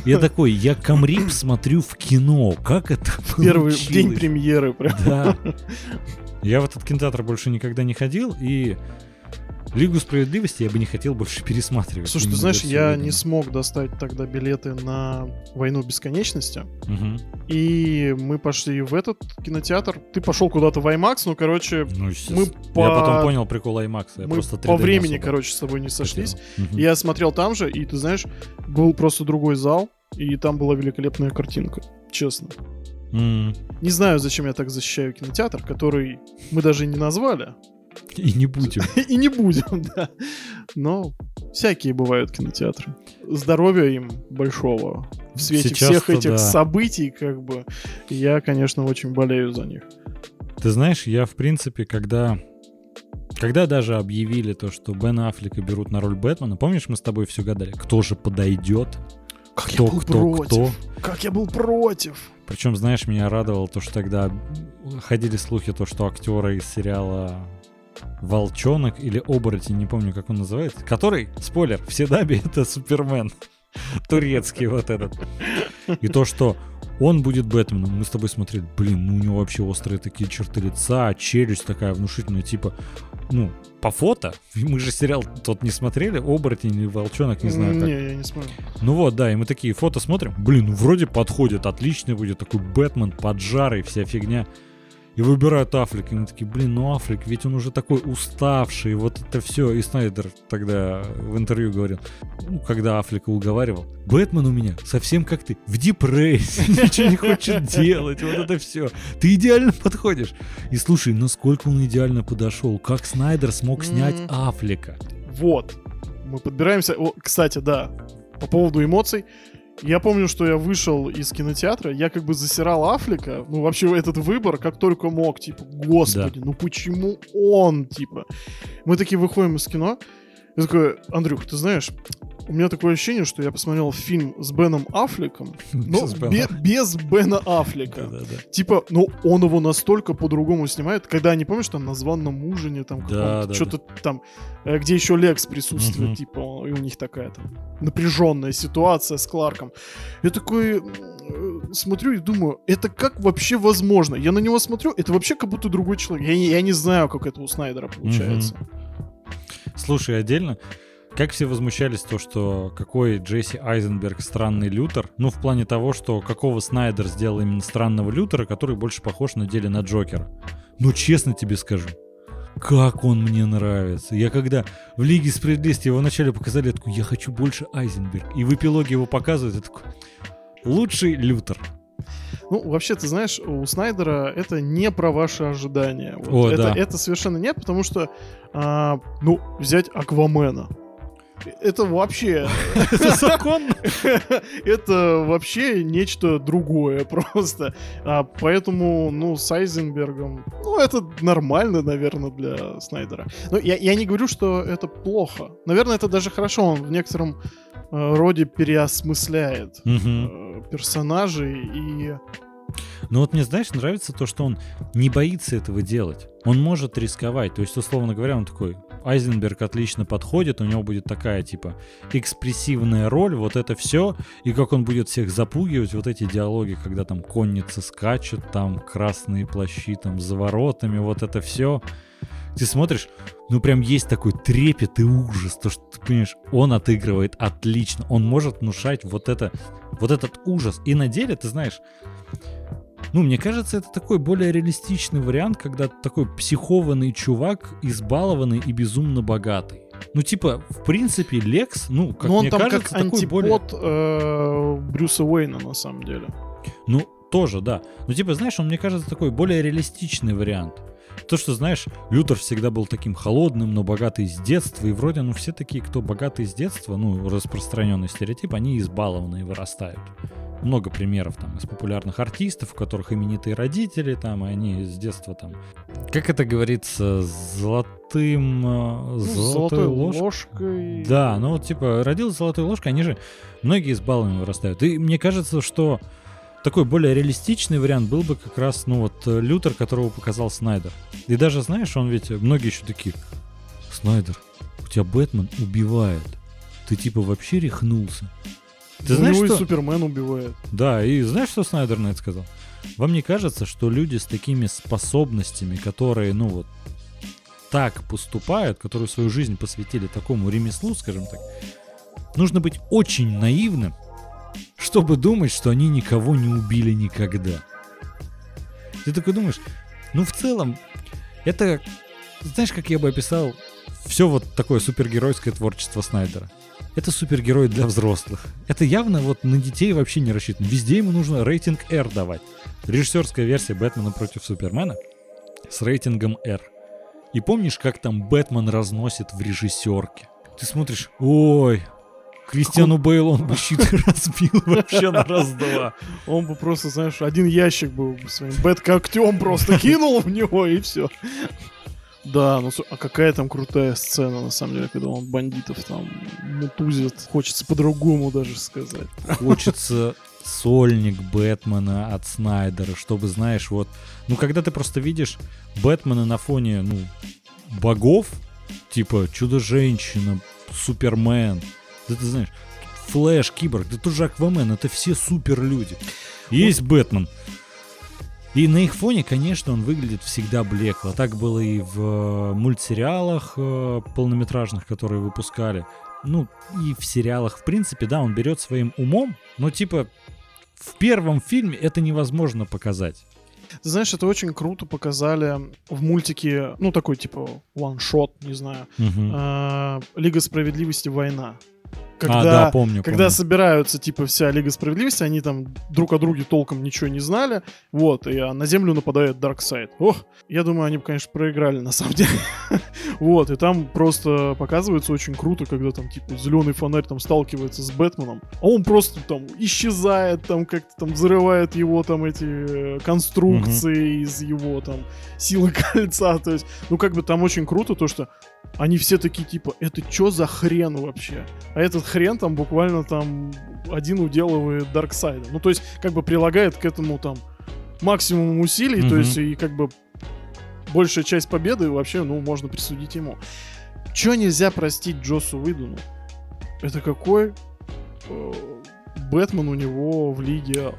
Я такой, я Камрип смотрю в кино. Как это Первый в день получилось? премьеры прям. Да. Я в этот кинотеатр больше никогда не ходил, и Лигу справедливости я бы не хотел больше пересматривать. Слушай, ты знаешь, я не смог достать тогда билеты на «Войну бесконечности», Мгм. и мы пошли в этот кинотеатр. Ты пошел куда-то в IMAX, ну, короче, Ну, мы естественно. по... Я потом понял прикол IMAX. Я мы просто по 3D не времени, короче, с тобой не сошлись. Мгм. Я смотрел там же, и ты знаешь, был просто другой зал, и там была великолепная картинка, честно. М. Не знаю, зачем я так защищаю кинотеатр, который мы даже не назвали. И не будем. И не будем, да. Но всякие бывают кинотеатры. Здоровья им большого. В свете Сейчас-то всех этих да. событий, как бы, я, конечно, очень болею за них. Ты знаешь, я, в принципе, когда... Когда даже объявили то, что Бен Аффлека берут на роль Бэтмена, помнишь, мы с тобой все гадали, кто же подойдет, Как кто, я был кто, против. кто. Как я был против. Причем, знаешь, меня радовало то, что тогда ходили слухи, то, что актера из сериала Волчонок или Оборотень, не помню, как он называется, который, спойлер, в Седабе это Супермен. Турецкий вот этот. И то, что он будет Бэтменом, мы с тобой смотрели, блин, ну у него вообще острые такие черты лица, челюсть такая внушительная, типа, ну, по фото, мы же сериал тот не смотрели, Оборотень или Волчонок, не знаю, как Не, я не смотрю. ну вот, да, и мы такие фото смотрим. Блин, ну вроде подходит, отличный будет такой Бэтмен, поджарый, вся фигня. И выбирают Африк. И мы такие, блин, ну Африк, ведь он уже такой уставший, вот это все. И Снайдер тогда в интервью говорил, ну, когда Африка уговаривал, Бэтмен у меня совсем как ты, в депрессии, ничего не хочет делать, вот это все. Ты идеально подходишь. И слушай, насколько он идеально подошел, как Снайдер смог снять. Афлика. Вот. Мы подбираемся. О, кстати, да. По поводу эмоций. Я помню, что я вышел из кинотеатра, я как бы засирал Афлика, ну вообще этот выбор, как только мог, типа, господи, ну почему он, типа. Мы такие выходим из кино, я такой, Андрюх, ты знаешь, у меня такое ощущение, что я посмотрел фильм с Беном Аффлеком, но Без Бена. бе- без Бена Аффлека. Да-да-да. Типа, ну он его настолько по-другому снимает, когда они, помнишь, там на званном ужине, там Да, да, что-то там, э, где еще Лекс присутствует, Мгм. типа, и у них такая там напряженная ситуация с Кларком. Я такой э, смотрю и думаю, это как вообще возможно? Я на него смотрю, это вообще как будто другой человек. Я не, я не знаю, как это у Снайдера получается. Слушай, отдельно, как все возмущались то, что какой Джесси Айзенберг странный Лютер, ну, в плане того, что какого Снайдер сделал именно странного Лютера, который больше похож на деле на Джокера. Ну, честно тебе скажу, как он мне нравится. Я когда в Лиге Справедливости его вначале показали, я такой, я хочу больше Айзенберг. И в эпилоге его показывают, я такой, лучший Лютер. Ну, вообще, ты знаешь, у Снайдера это не про ваши ожидания. Вот О, это, да. это совершенно нет, потому что, а, ну, взять Аквамена. Это вообще... Это законно? Это вообще нечто другое просто. А, поэтому, ну, с Айзенбергом... Ну, это нормально, наверное, для Снайдера. Но я, я не говорю, что это плохо. Наверное, это даже хорошо. Он в некотором роде переосмысляет э, персонажей и... Но вот мне, знаешь, нравится то, что он не боится этого делать. Он может рисковать. То есть, условно говоря, он такой, Айзенберг отлично подходит, у него будет такая, типа, экспрессивная роль, вот это все, и как он будет всех запугивать, вот эти диалоги, когда там конница скачет, там красные плащи, там за воротами, вот это все. Ты смотришь, ну прям есть такой трепет и ужас, то, что ты понимаешь, он отыгрывает отлично, он может внушать вот это, вот этот ужас. И на деле, ты знаешь, ну, мне кажется, это такой более реалистичный вариант, когда такой психованный чувак, избалованный и безумно богатый. Ну, типа, в принципе, Лекс, ну, как Но он мне там кажется, как такой более... э, Брюса Уэйна, на самом деле. Ну, тоже, да. Ну, типа, знаешь, он, мне кажется, такой более реалистичный вариант. То, что, знаешь, Лютер всегда был таким холодным, но богатый с детства, и вроде, ну, все такие, кто богатый с детства, ну, распространенный стереотип, они избалованные вырастают. Много примеров там из популярных артистов, у которых именитые родители, там, и они с детства там, как это говорится, золотым... э, Ну, золотой золотой ложкой. ложкой. Да, ну вот типа родилась золотой ложкой, они же многие баллами вырастают. И мне кажется, что такой более реалистичный вариант был бы как раз, ну вот, э, Лютер, которого показал Снайдер. И даже, знаешь, он ведь, многие еще такие, Снайдер, у тебя Бэтмен убивает. Ты типа вообще рехнулся. Ты У знаешь, него что... и Супермен убивает. Да, и знаешь, что Снайдер на это сказал? Вам не кажется, что люди с такими способностями, которые, ну вот, так поступают, которые свою жизнь посвятили такому ремеслу, скажем так, нужно быть очень наивным, чтобы думать, что они никого не убили никогда. Ты такой думаешь, ну в целом, это, знаешь, как я бы описал все вот такое супергеройское творчество Снайдера. Это супергерой для взрослых. Это явно вот на детей вообще не рассчитано. Везде ему нужно рейтинг R давать. Режиссерская версия Бэтмена против Супермена с рейтингом R. И помнишь, как там Бэтмен разносит в режиссерке? ты смотришь, ой, Кристиану Бейл он бы щит разбил вообще на раз-два. Он бы просто, знаешь, один ящик бы своим бэт-когтем просто кинул в него и все. Да, ну а какая там крутая сцена, на самом деле, когда он бандитов там мутузит. Хочется по-другому даже сказать. Хочется сольник Бэтмена от Снайдера, чтобы, знаешь, вот... Ну, когда ты просто видишь Бэтмена на фоне, ну, богов, типа Чудо-женщина, Супермен, да ты знаешь, Флэш, Киборг, да тоже Аквамен, это все супер люди. Есть Бэтмен. И на их фоне, конечно, он выглядит всегда блекло. Так было и в э, мультсериалах э, полнометражных, которые выпускали. Ну, и в сериалах, в принципе, да, он берет своим умом, но типа в первом фильме это невозможно показать. Ты знаешь, это очень круто показали в мультике, ну, такой типа one-shot, не знаю, э, Лига справедливости война. А, да, помню, Когда помню. собираются, типа, вся Лига Справедливости, они там друг о друге толком ничего не знали, вот, и а, на Землю нападает Дарксайд. Ох, я думаю, они бы, конечно, проиграли, на самом деле. вот, и там просто показывается очень круто, когда там, типа, зеленый фонарь там сталкивается с Бэтменом, а он просто там исчезает, там как-то там взрывает его там эти э, конструкции из его там силы кольца, то есть, ну, как бы там очень круто то, что они все такие, типа, это чё за хрен вообще? А этот хрен там буквально там один уделывает Дарксайда. Ну, то есть, как бы прилагает к этому там максимум усилий, то Мгм. есть, и как бы большая часть победы вообще, ну, можно присудить ему. Чё нельзя простить Джосу Уидону? Это какой э, Бэтмен у него в лиге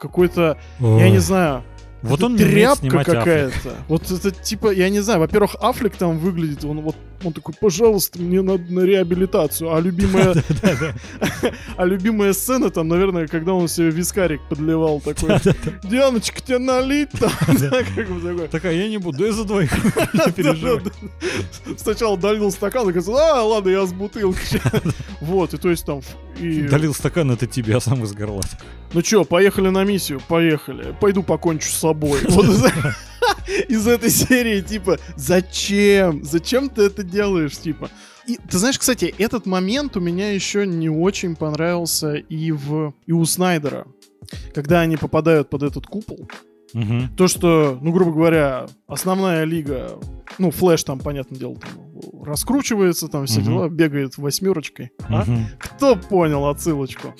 какой-то, я Ой. не знаю, Вот это он тряпка какая-то. Вот это типа, я не знаю, во-первых, Аффлек там выглядит, он вот он такой, пожалуйста, мне надо на реабилитацию. А любимая, а любимая сцена там, наверное, когда он себе вискарик подливал такой, Дианочка, тебе налить там? Такая, я не буду, я за двоих. Сначала долил стакан, и говорит, а, ладно, я с бутылки. Вот, и то есть там... Долил стакан, это тебе, а сам из горла. Ну чё, поехали на миссию? Поехали. Пойду покончу с собой. Из, этой серии, типа, зачем? Зачем ты это делаешь, типа? И ты знаешь, кстати, этот момент у меня еще не очень понравился и в и у Снайдера, когда они попадают под этот купол. Мгм. То, что, ну, грубо говоря, основная лига, ну, Флэш там, понятное дело, там раскручивается, там все Мгм. дела, бегает восьмерочкой. А? Мгм. Кто понял отсылочку?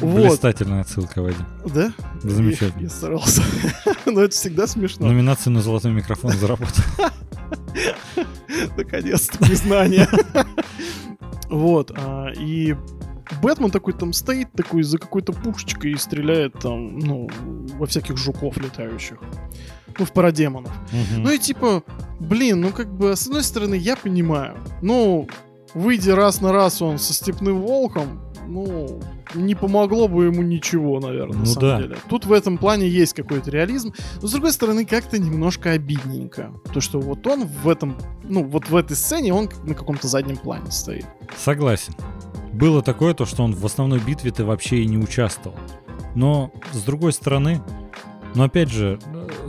Вот, Блистательная отсылка, Вадим. да? Замечательно. Я, я старался. Но это всегда смешно. Номинацию на золотой микрофон заработал. Наконец-то признание. Вот. а, И Бэтмен такой там стоит такой за какой-то пушечкой и стреляет там, ну, во всяких жуков летающих. Ну, в парадемонов. Ну и типа, блин, ну как бы, с одной стороны, я понимаю. Ну, выйдя раз на раз он со степным волком, ну, не помогло бы ему ничего, наверное, на Ну самом да. деле. Тут в этом плане есть какой-то реализм. Но с другой стороны, как-то немножко обидненько. То, что вот он в этом, ну, вот в этой сцене он на каком-то заднем плане стоит. Согласен. Было такое, то, что он в основной битве ты вообще и не участвовал. Но, с другой стороны, но опять же,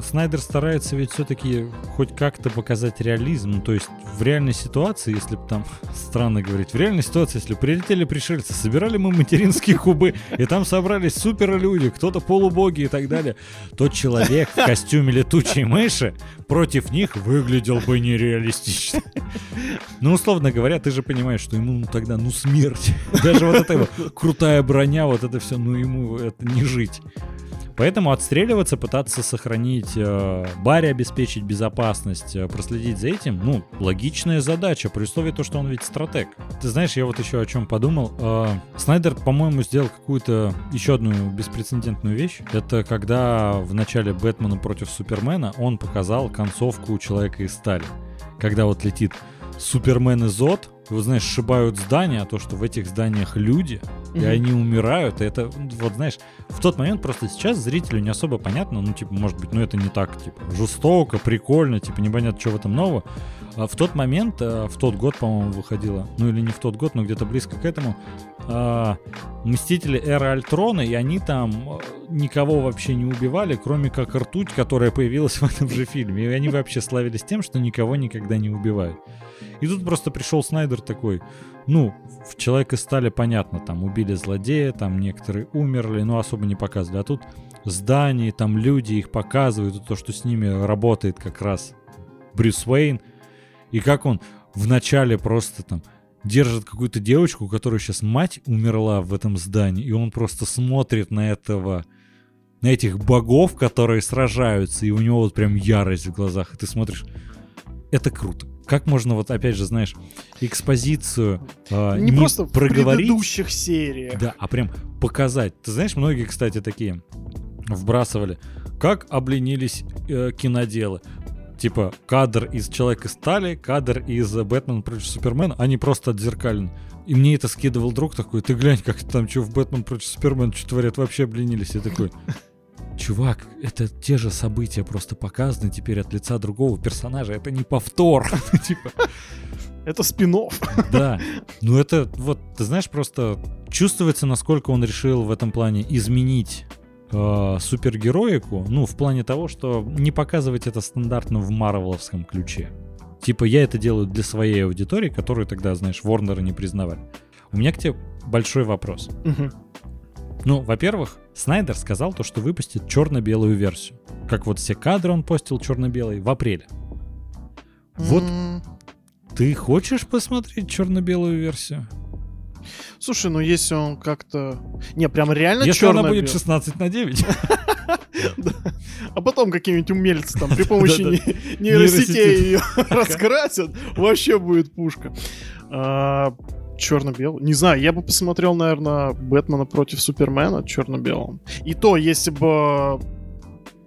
Снайдер старается ведь все-таки хоть как-то показать реализм. То есть в реальной ситуации, если бы там, странно говорить, в реальной ситуации, если прилетели пришельцы, собирали мы материнские кубы, и там собрались суперлюди, кто-то полубоги и так далее, тот человек в костюме летучей мыши против них выглядел бы нереалистично. Ну, условно говоря, ты же понимаешь, что ему тогда, ну, смерть. Даже вот эта его крутая броня, вот это все, ну, ему это не жить. Поэтому отстреливаться, пытаться сохранить э, баре, обеспечить безопасность, э, проследить за этим, ну, логичная задача, при условии то, что он ведь стратег. Ты знаешь, я вот еще о чем подумал. Э, Снайдер, по-моему, сделал какую-то еще одну беспрецедентную вещь. Это когда в начале Бэтмена против Супермена он показал концовку Человека из стали. Когда вот летит Супермен и Зод, вот знаешь, сшибают здания, а то, что в этих зданиях люди, и они умирают, и это, вот знаешь, в тот момент просто сейчас зрителю не особо понятно, ну, типа, может быть, ну, это не так, типа, жестоко, прикольно, типа, непонятно, что в этом нового. А в тот момент, э, в тот год, по-моему, выходила, ну или не в тот год, но где-то близко к этому, а, Мстители Эра Альтрона, и они там э, никого вообще не убивали, кроме как ртуть, которая появилась в этом же фильме. И они вообще славились тем, что никого никогда не убивают. И тут просто пришел Снайдер такой, ну, в Человека стали понятно, там убили злодея, там некоторые умерли, но особо не показывали. А тут здания, там люди их показывают, то, что с ними работает как раз Брюс Уэйн, и как он вначале просто там держит какую-то девочку, у которой сейчас мать умерла в этом здании, и он просто смотрит на этого, на этих богов, которые сражаются, и у него вот прям ярость в глазах, и ты смотришь, это круто. Как можно вот опять же, знаешь, экспозицию э, Не, просто проговорить, в предыдущих сериях. да, а прям показать. Ты знаешь, многие, кстати, такие вбрасывали, как обленились э, киноделы. Типа кадр из Человека стали, кадр из Бэтмен против Супермена, они просто отзеркалены. И мне это скидывал друг такой, ты глянь, как там что в Бэтмен против Супермена, что творят, вообще обленились. Я такой, чувак, это те же события просто показаны теперь от лица другого персонажа, это не повтор. Типа, Это спин да. Ну это вот, ты знаешь, просто чувствуется, насколько он решил в этом плане изменить э, супергероику, ну, в плане того, что не показывать это стандартно в марвеловском ключе. Типа, я это делаю для своей аудитории, которую тогда, знаешь, Ворнеры не признавали. У меня к тебе большой вопрос. Ну, во-первых, Снайдер сказал то, что выпустит черно-белую версию. Как вот все кадры он постил черно-белый в апреле. Вот ты хочешь посмотреть черно-белую версию? Слушай, ну если он как-то... Не, прям реально Если она будет 16 на 9. А потом какие-нибудь умельцы там при помощи нейросетей ее раскрасят, вообще будет пушка. Черно-белый. Не знаю, я бы посмотрел, наверное, Бэтмена против Супермена черно-белым. И то, если бы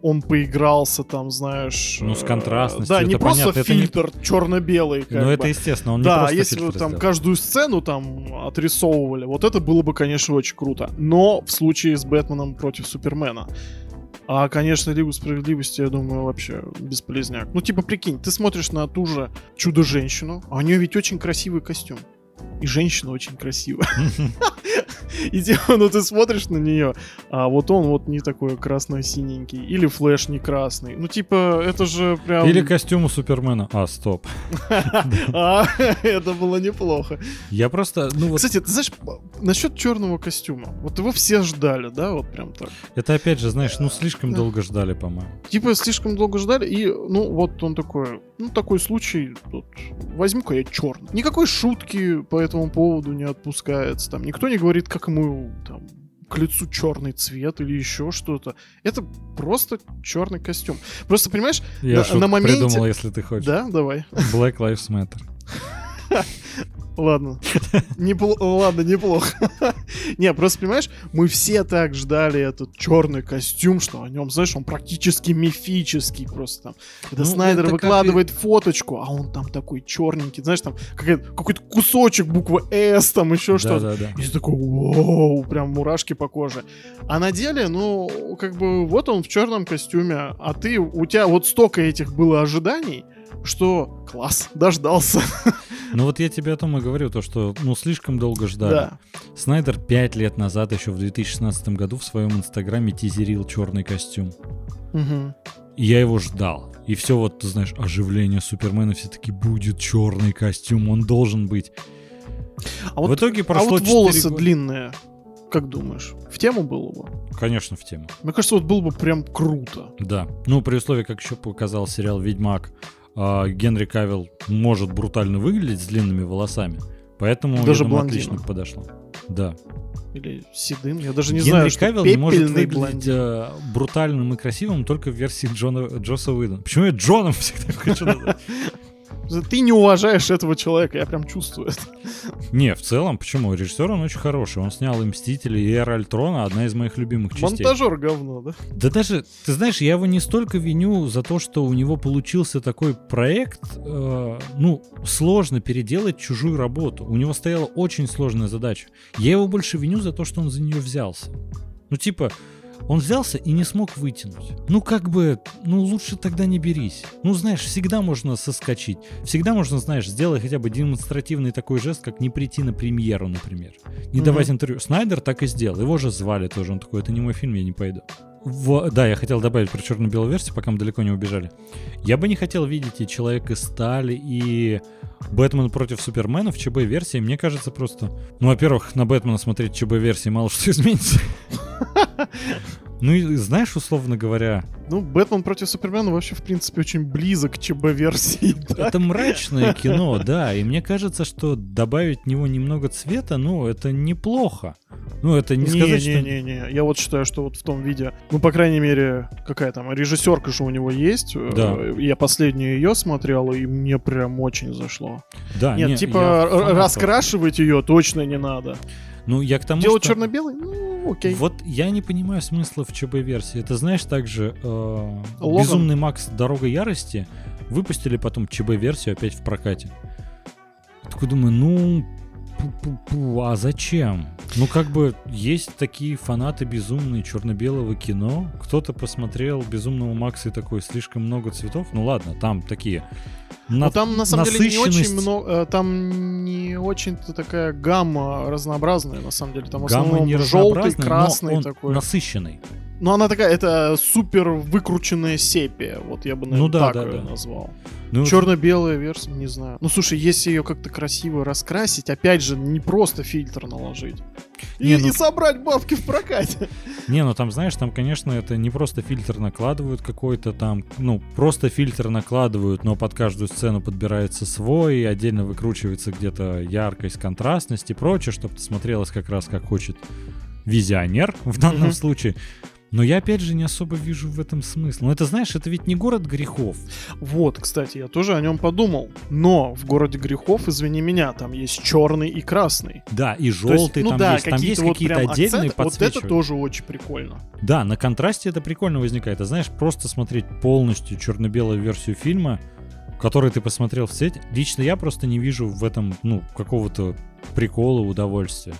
он поигрался там, знаешь... Ну, с э, контрастностью, Да, не просто понятно, это не- фильтр черно-белый. Ну, это естественно, он не Да, просто если бы фильтр там сделал. каждую сцену там отрисовывали, вот это было бы, конечно, очень круто. Но в случае с Бэтменом против Супермена. А, конечно, Лигу Справедливости, я думаю, вообще бесполезняк. Ну, типа, прикинь, ты смотришь на ту же Чудо-женщину, а у нее ведь очень красивый костюм. И женщина очень красивая. И ну ты смотришь на нее, а вот он вот не такой красно-синенький. Или флэш не красный. Ну, типа, это же прям... Или костюм у Супермена. А, стоп. А, это было неплохо. Я просто, ну вот, Кстати, ты знаешь, насчет черного костюма. Вот его все ждали, да, вот прям так. это опять же, знаешь, ну слишком долго ждали, по-моему. Типа слишком долго ждали, и, ну, вот он такой, ну, такой случай, тут, возьму-ка я черный. Никакой шутки по этому поводу не отпускается, там, никто не говорит, как ему, там, к лицу черный цвет или еще что-то. Это просто черный костюм. Просто, понимаешь, Я На- на моменте- придумал, если ты хочешь. да, давай. Black Lives Matter. Ладно. Непло- Ладно, неплохо. Не, просто понимаешь, мы все так ждали этот черный костюм, что о нем, знаешь, он практически мифический просто там. Когда Ну, Снайдер выкладывает фоточку, а он там такой черненький, знаешь, там какой-то кусочек буквы S, там еще что-то. И ты такой, вау, прям мурашки по коже. А на деле, ну, как бы, вот он в черном костюме, а ты, у тебя вот столько этих было ожиданий, что класс, дождался. Ну вот я тебе о том и говорю, то что, ну, слишком долго ждали. Да. Снайдер пять лет назад, еще в 2016 году, в своем инстаграме тизерил черный костюм. Мгм. И я его ждал. И все вот, ты знаешь, оживление Супермена, все таки будет черный костюм, он должен быть. А в вот, итоге а прошло вот 4 волосы года. длинные, как думаешь, в тему было бы? Конечно, в тему. Мне кажется, вот было бы прям круто. Да. Ну, при условии, как еще показал сериал «Ведьмак», а, Генри Кавилл может брутально выглядеть с длинными волосами. Поэтому, я Даже думаю, отлично подошло. Да. Или седым, я даже не Генри знаю, что Кавилл не может выглядеть блондин. э, брутальным и красивым только в версии Джона, Джоса Уидона. Почему я Джоном всегда хочу назвать? Ты не уважаешь этого человека, я прям чувствую это. Не, в целом, почему? Режиссер он очень хороший. Он снял и «Мстители», и «Эра Альтрона», одна из моих любимых частей. Монтажер говно, да? Да даже, ты знаешь, я его не столько виню за то, что у него получился такой проект, э, ну, сложно переделать чужую работу. У него стояла очень сложная задача. Я его больше виню за то, что он за нее взялся. Ну, типа, он взялся и не смог вытянуть. Ну, как бы, ну, лучше тогда не берись. Ну, знаешь, всегда можно соскочить. Всегда можно, знаешь, сделать хотя бы демонстративный такой жест, как не прийти на премьеру, например. Не mm-hmm. давать интервью. Снайдер так и сделал. Его же звали тоже. Он такой, это не мой фильм, я не пойду. В, да, я хотел добавить про черно-белую версию, пока мы далеко не убежали. Я бы не хотел видеть и Человек из стали, и Бэтмен против Супермена в ЧБ-версии. Мне кажется просто... Ну, во-первых, на Бэтмена смотреть ЧБ-версии мало что изменится. Ну и знаешь, условно говоря... Ну, Бэтмен против Супермена вообще, в принципе, очень близок к ЧБ-версии. Да? Это мрачное кино, да. И мне кажется, что добавить в него немного цвета, ну, это неплохо. Ну, это не, не сказать, не, что... Не-не-не, я вот считаю, что вот в том виде, ну, по крайней мере, какая там, режиссерка же у него есть. Да. Я последнюю ее смотрел, и мне прям очень зашло. Да, Нет, не, типа, раскрашивать ее точно не надо. Ну, я к тому, Делать что... черно-белый? Ну, окей. Вот я не понимаю смысла в ЧБ-версии. Это знаешь, также э, Безумный Макс Дорога Ярости выпустили потом ЧБ-версию опять в прокате. Такой думаю, ну, Пу-пу-пу, а зачем? Ну, как бы есть такие фанаты безумные черно-белого кино. Кто-то посмотрел Безумного Макса и такой, слишком много цветов. Ну ладно, там такие на, ну, там на самом деле не очень много, э, там не очень-то такая гамма разнообразная, на самом деле. Там в основном не желтый, красный он такой. насыщенный. Ну, она такая, это супер выкрученная сепия. Вот я бы, наверное, ну, да, так да, ее да. назвал. Ну, Черно-белая версия, не знаю. Ну, слушай, если ее как-то красиво раскрасить, опять же, не просто фильтр наложить. Не, и, ну... и собрать бабки в прокате. Не, ну там, знаешь, там, конечно, это не просто фильтр накладывают какой-то там, ну, просто фильтр накладывают, но под каждую сцену подбирается свой, отдельно выкручивается где-то яркость, контрастность и прочее, чтобы смотрелось как раз как хочет визионер в данном mm-hmm. случае. Но я опять же не особо вижу в этом смысл. Ну это знаешь, это ведь не город грехов. Вот, кстати, я тоже о нем подумал. Но в городе грехов, извини меня, там есть черный и красный. Да, и желтый, есть, ну, там да, есть, там есть вот какие-то отдельные акцент, Вот это тоже очень прикольно. Да, на контрасте это прикольно возникает. А знаешь, просто смотреть полностью черно-белую версию фильма, который ты посмотрел в сете, лично я просто не вижу в этом, ну, какого-то прикола, удовольствия.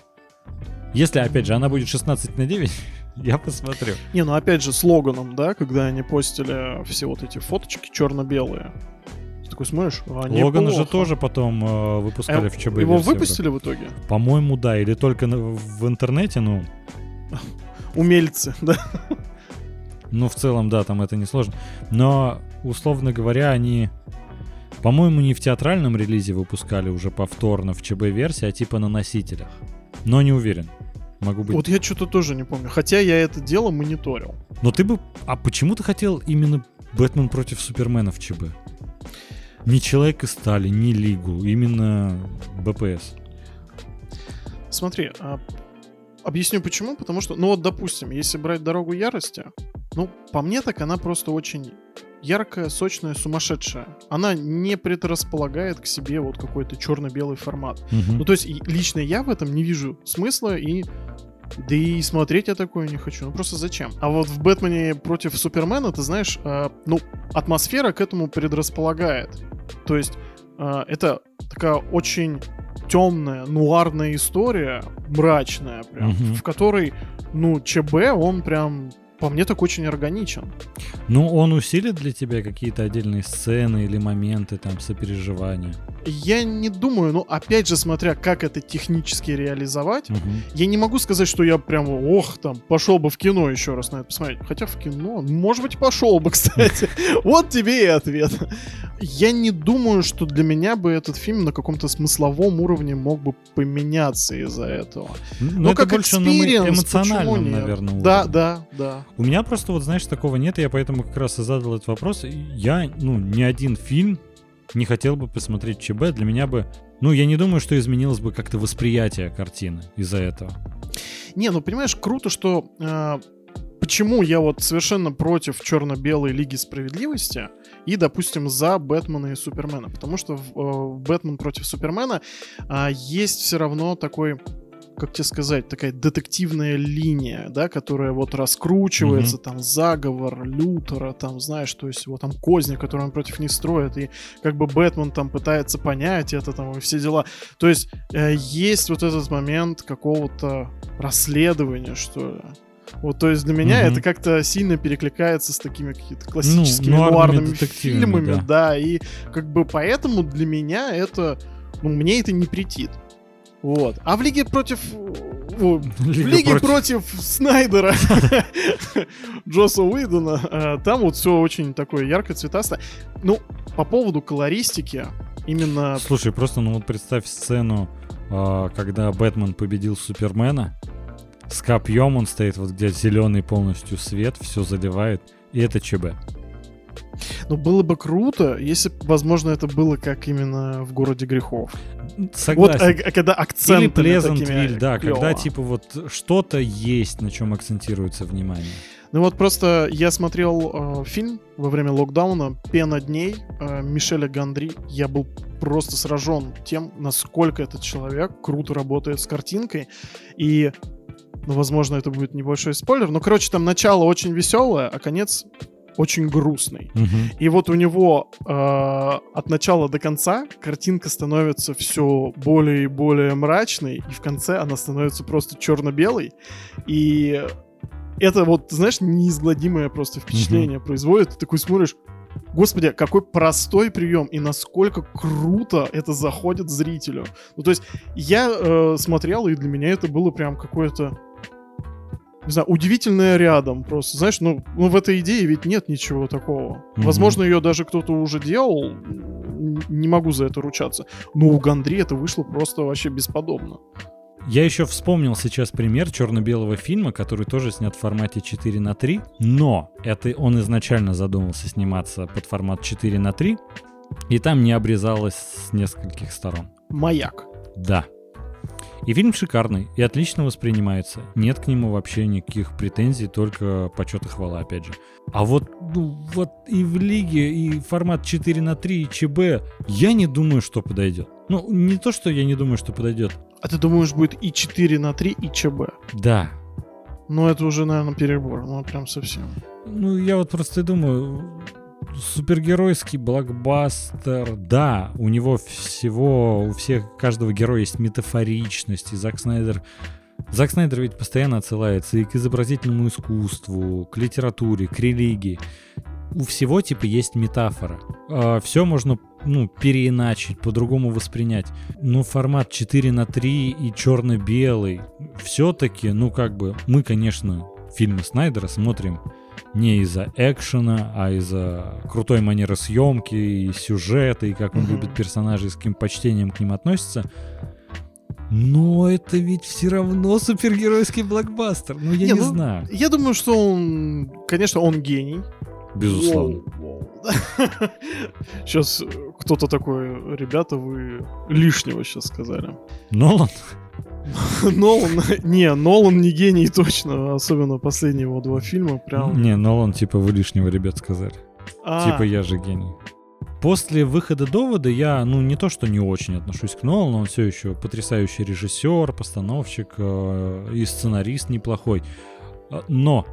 Если, опять же, она будет 16 на 9, Я посмотрю. Не, ну опять же, с Логаном, да, когда они постили все вот эти фоточки черно-белые. Ты такой смотришь, а Логана же тоже потом э, выпускали а в ЧБ. Его выпустили в итоге? По-моему, да. Или только в интернете, ну... Умельцы, да. Ну, в целом, да, там это несложно. Но, условно говоря, они... По-моему, не в театральном релизе выпускали уже повторно в ЧБ-версии, а типа на носителях. Но не уверен. Могу быть. Вот я что-то тоже не помню. Хотя я это дело мониторил. Но ты бы... А почему ты хотел именно Бэтмен против Супермена в ЧБ? Не Человек из Стали, не Лигу, именно БПС. Смотри, а, объясню почему. Потому что, ну вот, допустим, если брать «Дорогу ярости», ну, по мне так она просто очень яркая, сочная, сумасшедшая. Она не предрасполагает к себе вот какой-то черно-белый формат. Угу. Ну, то есть, лично я в этом не вижу смысла и да и смотреть я такое не хочу. Ну просто зачем? А вот в Бэтмене против Супермена, ты знаешь, э, ну, атмосфера к этому предрасполагает. То есть э, это такая очень темная, нуарная история, мрачная прям, угу. в которой, ну, ЧБ, он прям по мне так очень органичен. Ну, он усилит для тебя какие-то отдельные сцены или моменты там сопереживания? Я не думаю, но опять же, смотря как это технически реализовать, угу. я не могу сказать, что я прям, ох, там, пошел бы в кино еще раз на это посмотреть. Хотя в кино, может быть, пошел бы, кстати. Вот тебе и ответ. Я не думаю, что для меня бы этот фильм на каком-то смысловом уровне мог бы поменяться из-за этого. Ну, но как больше на эмоциональном, наверное, Да, да, да. У меня просто вот, знаешь, такого нет, и я поэтому как раз и задал этот вопрос. Я, ну, ни один фильм не хотел бы посмотреть ЧБ. Для меня бы... Ну, я не думаю, что изменилось бы как-то восприятие картины из-за этого. Не, ну, понимаешь, круто, что... Э, почему я вот совершенно против черно-белой Лиги Справедливости и, допустим, за Бэтмена и Супермена. Потому что в, э, Бэтмен против Супермена э, есть все равно такой как тебе сказать, такая детективная линия, да, которая вот раскручивается, mm-hmm. там заговор Лютера, там, знаешь, то есть вот там козни, которые он против них строит, и как бы Бэтмен там пытается понять это там и все дела. То есть э, есть вот этот момент какого-то расследования, что ли. Вот, то есть для меня Мгм. это как-то сильно перекликается с такими какими-то классическими нуарными нуарными фильмами, да. да. и как бы поэтому для меня это, ну, мне это не претит. Вот. А в Лиге против... Лига Лиге против- против, Снайдера Джоса Уидона, э, там вот все очень такое ярко цветасто. Ну, по поводу колористики, именно... Слушай, просто ну вот представь сцену, а, когда Бэтмен победил Супермена. С копьем он стоит, вот где зеленый полностью свет, все заливает. И это ЧБ. Ну, было бы круто, если бы, возможно, это было как именно в «Городе грехов». Вот, Согласен. э, когда акценты Или Плезантвиль, да, когда клёво. типа вот что-то есть, на чем акцентируется внимание. Ну вот просто я смотрел э, фильм во время локдауна «Пена дней» э, Мишеля Гандри. Я был просто сражен тем, насколько этот человек круто работает с картинкой. И, ну, возможно, это будет небольшой спойлер. Но, короче, там начало очень веселое, а конец очень грустный. Мгм. И вот у него э, от начала до конца картинка становится все более и более мрачной, и в конце она становится просто черно-белой. И это вот, знаешь, неизгладимое просто впечатление производит. Ты такой смотришь, Господи, какой простой прием и насколько круто это заходит зрителю. Ну, то есть я э, смотрел, и для меня это было прям какое-то не знаю, удивительное рядом просто. Знаешь, ну, ну в этой идее ведь нет ничего такого. Мгм. Возможно, ее даже кто-то уже делал. Не могу за это ручаться. Но у Гандри это вышло просто вообще бесподобно. Я еще вспомнил сейчас пример черно-белого фильма, который тоже снят в формате 4 на 3, но это он изначально задумался сниматься под формат 4 на 3, и там не обрезалось с нескольких сторон. Маяк. Да. И фильм шикарный и отлично воспринимается. Нет к нему вообще никаких претензий, только почет и хвала, опять же. А вот, ну, вот и в лиге, и формат 4 на 3, и ЧБ, я не думаю, что подойдет. Ну, не то, что я не думаю, что подойдет. А ты думаешь, будет и 4 на 3, и ЧБ? Да, Ну, это уже, наверное, перебор. Ну, прям совсем. Ну, я вот просто и думаю, супергеройский блокбастер, да, у него всего, у всех, каждого героя есть метафоричность, и Зак Снайдер... Зак Снайдер ведь постоянно отсылается и к изобразительному искусству, к литературе, к религии. У всего, типа, есть метафора. все можно, ну, переиначить, по-другому воспринять. Но формат 4 на 3 и черно-белый, все-таки, ну, как бы, мы, конечно, фильмы Снайдера смотрим не из-за экшена, а из-за крутой манеры съемки и сюжета, и как он любит персонажей, с каким почтением к ним относится. Но это ведь все равно супергеройский блокбастер. Ну, я Не, не, ну, знаю. Я думаю, что он, конечно, он гений. Безусловно. Сейчас кто-то такой, ребята, вы лишнего сейчас сказали. Нолан? Нолан, не, Нолан не гений точно, особенно последние его два фильма, прям. Не, Нолан, типа, вы лишнего, ребят, сказали. А, Типа, я же гений. После выхода довода я, ну, не то, что не очень отношусь к Нолану, он все еще потрясающий режиссер, постановщик э, и сценарист неплохой. Э, Но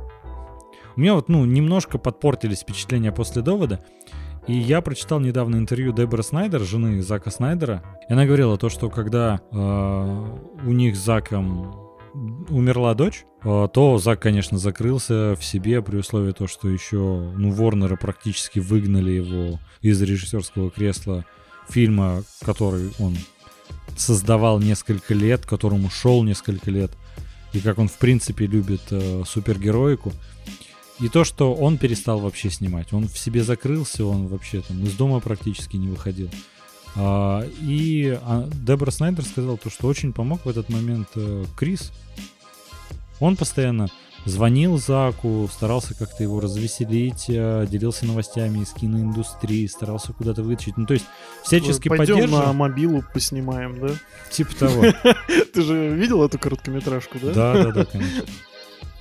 у меня вот, ну, немножко подпортились впечатления после довода. И я прочитал недавно интервью Дебора Снайдер, жены Зака Снайдера. И она говорила то, что когда э, у них с Заком умерла дочь, э, то Зак, конечно, закрылся в себе при условии того, что еще, ну, Ворнеры практически выгнали его из режиссерского кресла фильма, который он создавал несколько лет, которому шел несколько лет, и как он, в принципе, любит э, супергероику. И то, что он перестал вообще снимать. Он в себе закрылся, он вообще там из дома практически не выходил. А, и а, Дебора Снайдер сказал то, что очень помог в этот момент э, Крис. Он постоянно звонил Заку, старался как-то его развеселить, э, делился новостями из киноиндустрии, старался куда-то вытащить. Ну, то есть всячески Пойдем поддерживал. на мобилу поснимаем, да? Типа того. Ты же видел эту короткометражку, да? Да, да, да, конечно.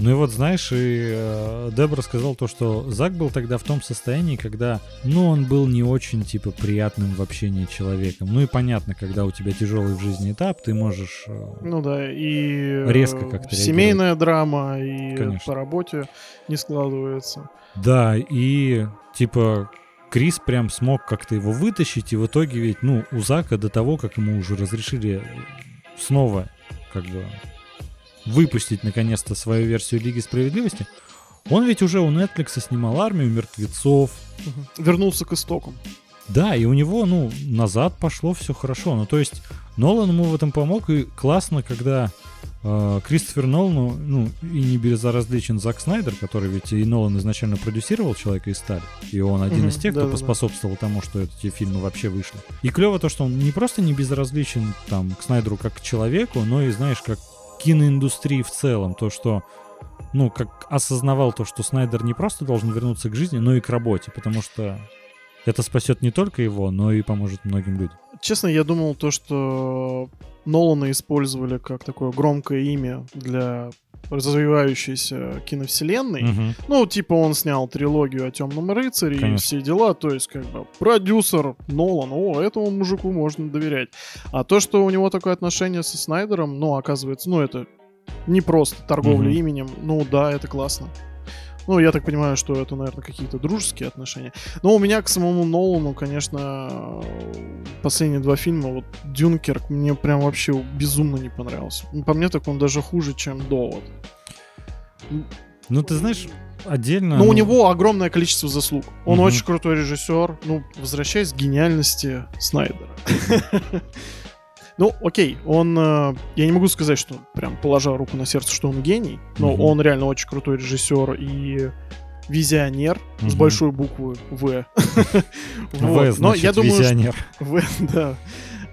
Ну и вот, знаешь, и э, Дебра сказал то, что Зак был тогда в том состоянии, когда, ну, он был не очень, типа, приятным в общении человеком. Ну и понятно, когда у тебя тяжелый в жизни этап, ты можешь... э, Ну да, и Резко э, как-то семейная драма, и Конечно. по работе не складывается. Да, и, типа, Крис прям смог как-то его вытащить, и в итоге ведь, ну, у Зака до того, как ему уже разрешили снова, как бы, выпустить наконец-то свою версию Лиги Справедливости, он ведь уже у Netflix снимал армию мертвецов. Вернулся к истокам. Да, и у него, ну, назад пошло все хорошо. Ну, то есть, Нолан ему в этом помог, и классно, когда э, Кристофер Нолану, ну, и не безразличен Зак Снайдер, который ведь и Нолан изначально продюсировал «Человека из стали», и он один Мгм, из тех, да, кто да, да. поспособствовал тому, что эти фильмы вообще вышли. И клево то, что он не просто не безразличен там к Снайдеру как к человеку, но и, знаешь, как киноиндустрии в целом, то, что ну, как осознавал то, что Снайдер не просто должен вернуться к жизни, но и к работе, потому что это спасет не только его, но и поможет многим людям. Честно, я думал то, что Нолана использовали как такое громкое имя для развивающейся киновселенной. Мгм. Ну, типа он снял трилогию о Темном рыцаре и Конечно. все дела, то есть как бы продюсер Нолан, о, этому мужику можно доверять. А то, что у него такое отношение со Снайдером, ну, оказывается, ну, это не просто торговля Мгм. именем, ну, да, это классно. Ну, я так понимаю, что это, наверное, какие-то дружеские отношения. Но у меня к самому Нолану, конечно, последние два фильма, вот Дюнкерк, мне прям вообще безумно не понравился. Ну, По мне, так он даже хуже, чем Довод. Ну, ты знаешь, отдельно... Но ну, у него огромное количество заслуг. Он Мгм. очень крутой режиссер. Ну, возвращаясь к гениальности Снайдера. Ну, окей, он... э, Я не могу сказать, что прям положа руку на сердце, что он гений, но Мгм. он реально очень крутой режиссер и визионер с Мгм. большой буквы В. В. Но я думаю, визионер. В, да.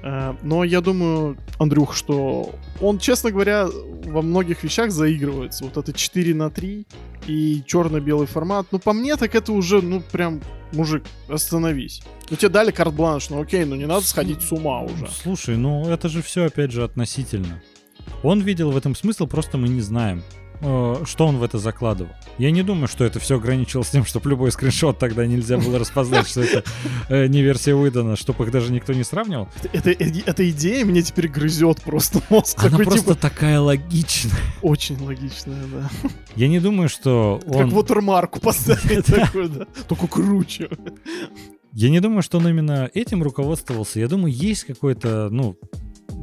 А, Но я думаю, Андрюх, что он, честно говоря, во многих вещах заигрывается. Вот это 4 на 3 и черно-белый формат. Ну, по мне, так это уже, ну, прям, мужик, остановись. Ну, тебе дали карт-бланш, ну окей, ну не надо сходить с ума уже. Слушай, ну это же все опять же относительно. Он видел в этом смысл, просто мы не знаем, что он в это закладывал. Я не думаю, что это все ограничилось тем, чтобы любой скриншот тогда нельзя было распознать, что это э, не версия выдана, чтобы их даже никто не сравнивал. Это, это- эта идея меня теперь грызет просто мозг. Она такой, просто типа, такая логичная. очень логичная, да. Я не думаю, что Как он... вотермарку поставить такой, да. Только круче. Я не думаю, что он именно этим руководствовался. Я думаю, есть какой-то, ну,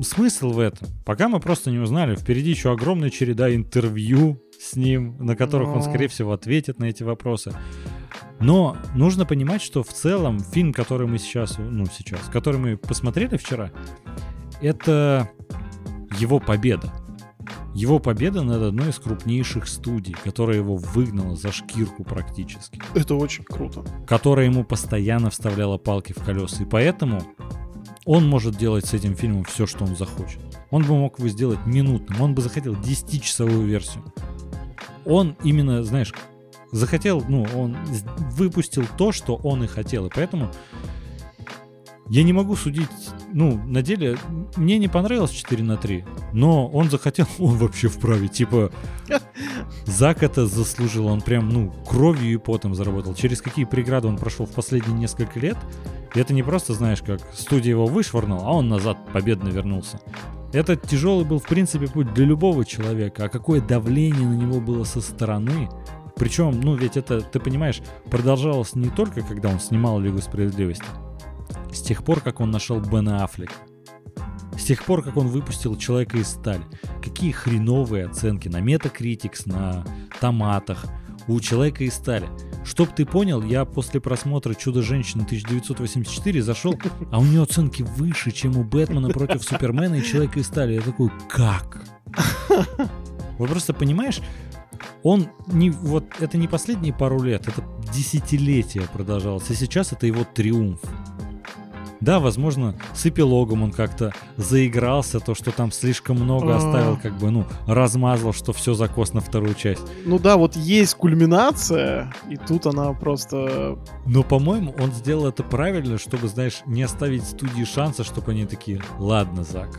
смысл в этом. Пока мы просто не узнали. Впереди еще огромная череда интервью с ним, на которых он, Но. скорее всего, ответит на эти вопросы. Но нужно понимать, что в целом фильм, который мы сейчас, ну, сейчас, который мы посмотрели вчера, это его победа. Его победа над одной из крупнейших студий, которая его выгнала за шкирку практически Это очень круто. которая ему постоянно вставляла палки в колеса. И поэтому он может делать с этим фильмом все, что он захочет. Он бы мог его сделать минутным, он бы захотел 10-часовую версию. Он именно, знаешь, захотел, ну, он выпустил то, что он и хотел. И поэтому я не могу судить, ну, на деле, мне не понравилось 4 на 3, но он захотел, он вообще вправе. Типа, Зак это заслужил, он прям, ну, кровью и потом заработал. Через какие преграды он прошел в последние несколько лет. И это не просто, знаешь, как студия его вышвырнула, а он назад победно вернулся. Это тяжелый был, в принципе, путь для любого человека. А какое давление на него было со стороны. Причем, ну, ведь это, ты понимаешь, продолжалось не только, когда он снимал Лигу Справедливости. С тех пор, как он нашел Бена Аффлека. С тех пор, как он выпустил Человека из стали. Какие хреновые оценки на Metacritics, на томатах у Человека из стали. Чтоб ты понял, я после просмотра Чудо-женщины 1984 зашел, а у нее оценки выше, чем у Бэтмена против Супермена и Человека из стали. Я такой, как? Вот просто понимаешь, он не вот это не последние пару лет, это десятилетия продолжалось, и сейчас это его триумф. Да, возможно, с эпилогом он как-то заигрался, то, что там слишком много А. оставил, как бы, ну, размазал, что все закос на вторую часть. Ну да, вот есть кульминация, и тут она просто... Но, по-моему, он сделал это правильно, чтобы, знаешь, не оставить студии шанса, чтобы они такие, ладно, Зак,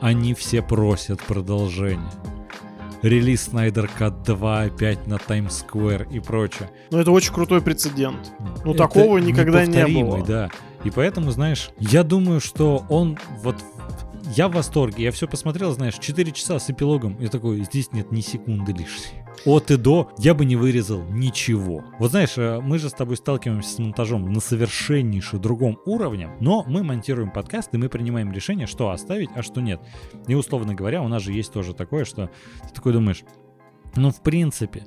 они все просят продолжения. Релиз Снайдер Кат 2 опять на Таймс-сквер и прочее. Ну это очень крутой прецедент. Ну, Это такого никогда не было. да. И поэтому, знаешь, я думаю, что он вот я в восторге. Я все посмотрел, знаешь, 4 часа с эпилогом. Я такой, здесь нет ни секунды лишней. От и до я бы не вырезал ничего. Вот знаешь, э, мы же с тобой сталкиваемся с монтажом на совершеннейше другом уровне, но мы монтируем подкаст, и мы принимаем решение, что оставить, а что нет. И условно говоря, у нас же есть тоже такое, что ты такой думаешь, ну, в принципе,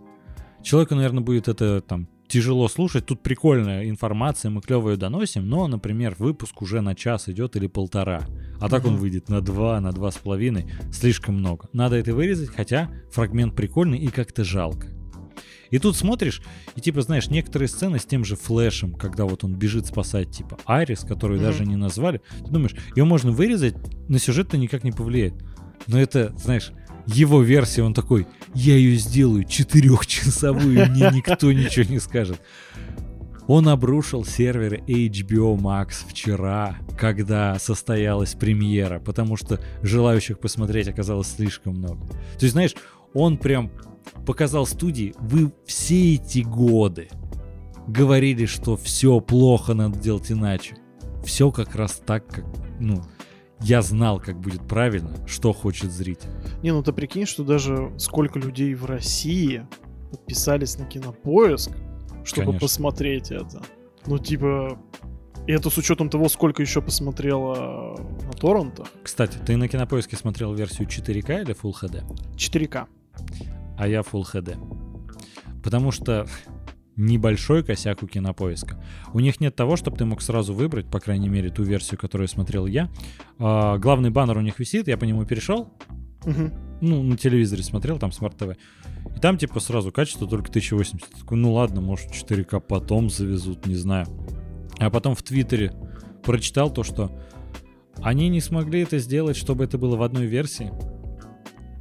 человеку, наверное, будет это там тяжело слушать. Тут прикольная информация, мы клево ее доносим, но, например, выпуск уже на час идет или полтора. А так он выйдет на два, на два с половиной. Слишком много. Надо это вырезать, хотя фрагмент прикольный и как-то жалко. И тут смотришь, и типа, знаешь, некоторые сцены с тем же флешем, когда вот он бежит спасать, типа, Айрис, которую mm-hmm. даже не назвали, ты думаешь, ее можно вырезать, на сюжет-то никак не повлияет. Но это, знаешь, его версия, он такой, я ее сделаю четырехчасовую, мне никто ничего не скажет. Он обрушил серверы HBO Max вчера, когда состоялась премьера, потому что желающих посмотреть оказалось слишком много. То есть, знаешь, он прям показал студии, вы все эти годы говорили, что все плохо, надо делать иначе. Все как раз так, как, ну, я знал, как будет правильно, что хочет зритель. Не, ну ты прикинь, что даже сколько людей в России подписались на кинопоиск, чтобы Конечно. посмотреть это. Ну, типа, и это с учетом того, сколько еще посмотрела на торрентах. Кстати, ты на кинопоиске смотрел версию 4К или Full HD? 4К. А я Full HD. Потому что небольшой косяк у кинопоиска. У них нет того, чтобы ты мог сразу выбрать, по крайней мере, ту версию, которую смотрел я. А, главный баннер у них висит, я по нему перешел. Угу. Ну, на телевизоре смотрел, там smart TV. И там, типа, сразу качество только 1080. Такой, ну ладно, может 4К потом завезут, не знаю. А потом в Твиттере прочитал то, что они не смогли это сделать, чтобы это было в одной версии.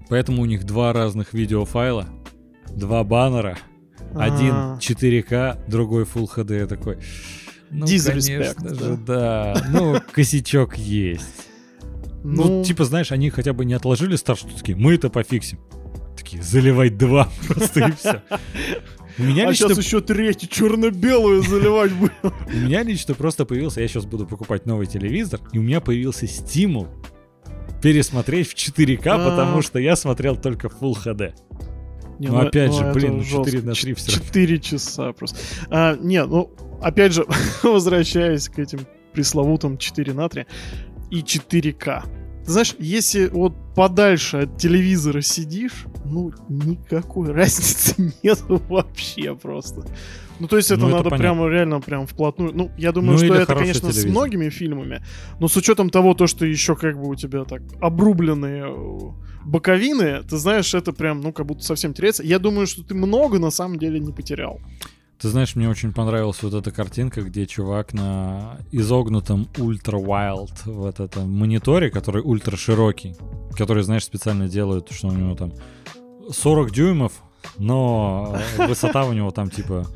Поэтому у них два разных видеофайла, два баннера — один 4К, а. другой Full HD. Я такой, ну, конечно же, да. Ну, косячок есть. Ну, ну, типа, знаешь, они хотя бы не отложили старт, что такие, мы это пофиксим. Такие, заливай два просто и все. У меня а лично... сейчас еще третий черно-белую заливать буду. У меня лично просто появился, я сейчас буду покупать новый телевизор, и у меня появился стимул пересмотреть в 4К, а. потому что я смотрел только Full HD. Не, ну, ну опять ну, же, блин, ну 4 на 3 все 4 часа просто. А, не, ну, опять же, возвращаясь к этим пресловутым 4 на 3 и 4К. Ты знаешь, если вот подальше от телевизора сидишь, ну, никакой разницы нет вообще просто. Ну, то есть это ну, надо это прямо реально прям вплотную. Ну, я думаю, ну, что это, конечно, телевизор. с многими фильмами, но с учетом того, то, что еще как бы у тебя так обрубленные э, боковины, ты знаешь, это прям, ну, как будто совсем теряется. Я думаю, что ты много на самом деле не потерял. Ты знаешь, мне очень понравилась вот эта картинка, где чувак на изогнутом ультра wild вот этом мониторе, который ультра широкий, который, знаешь, специально делают, что у него там 40 дюймов, но высота у него там типа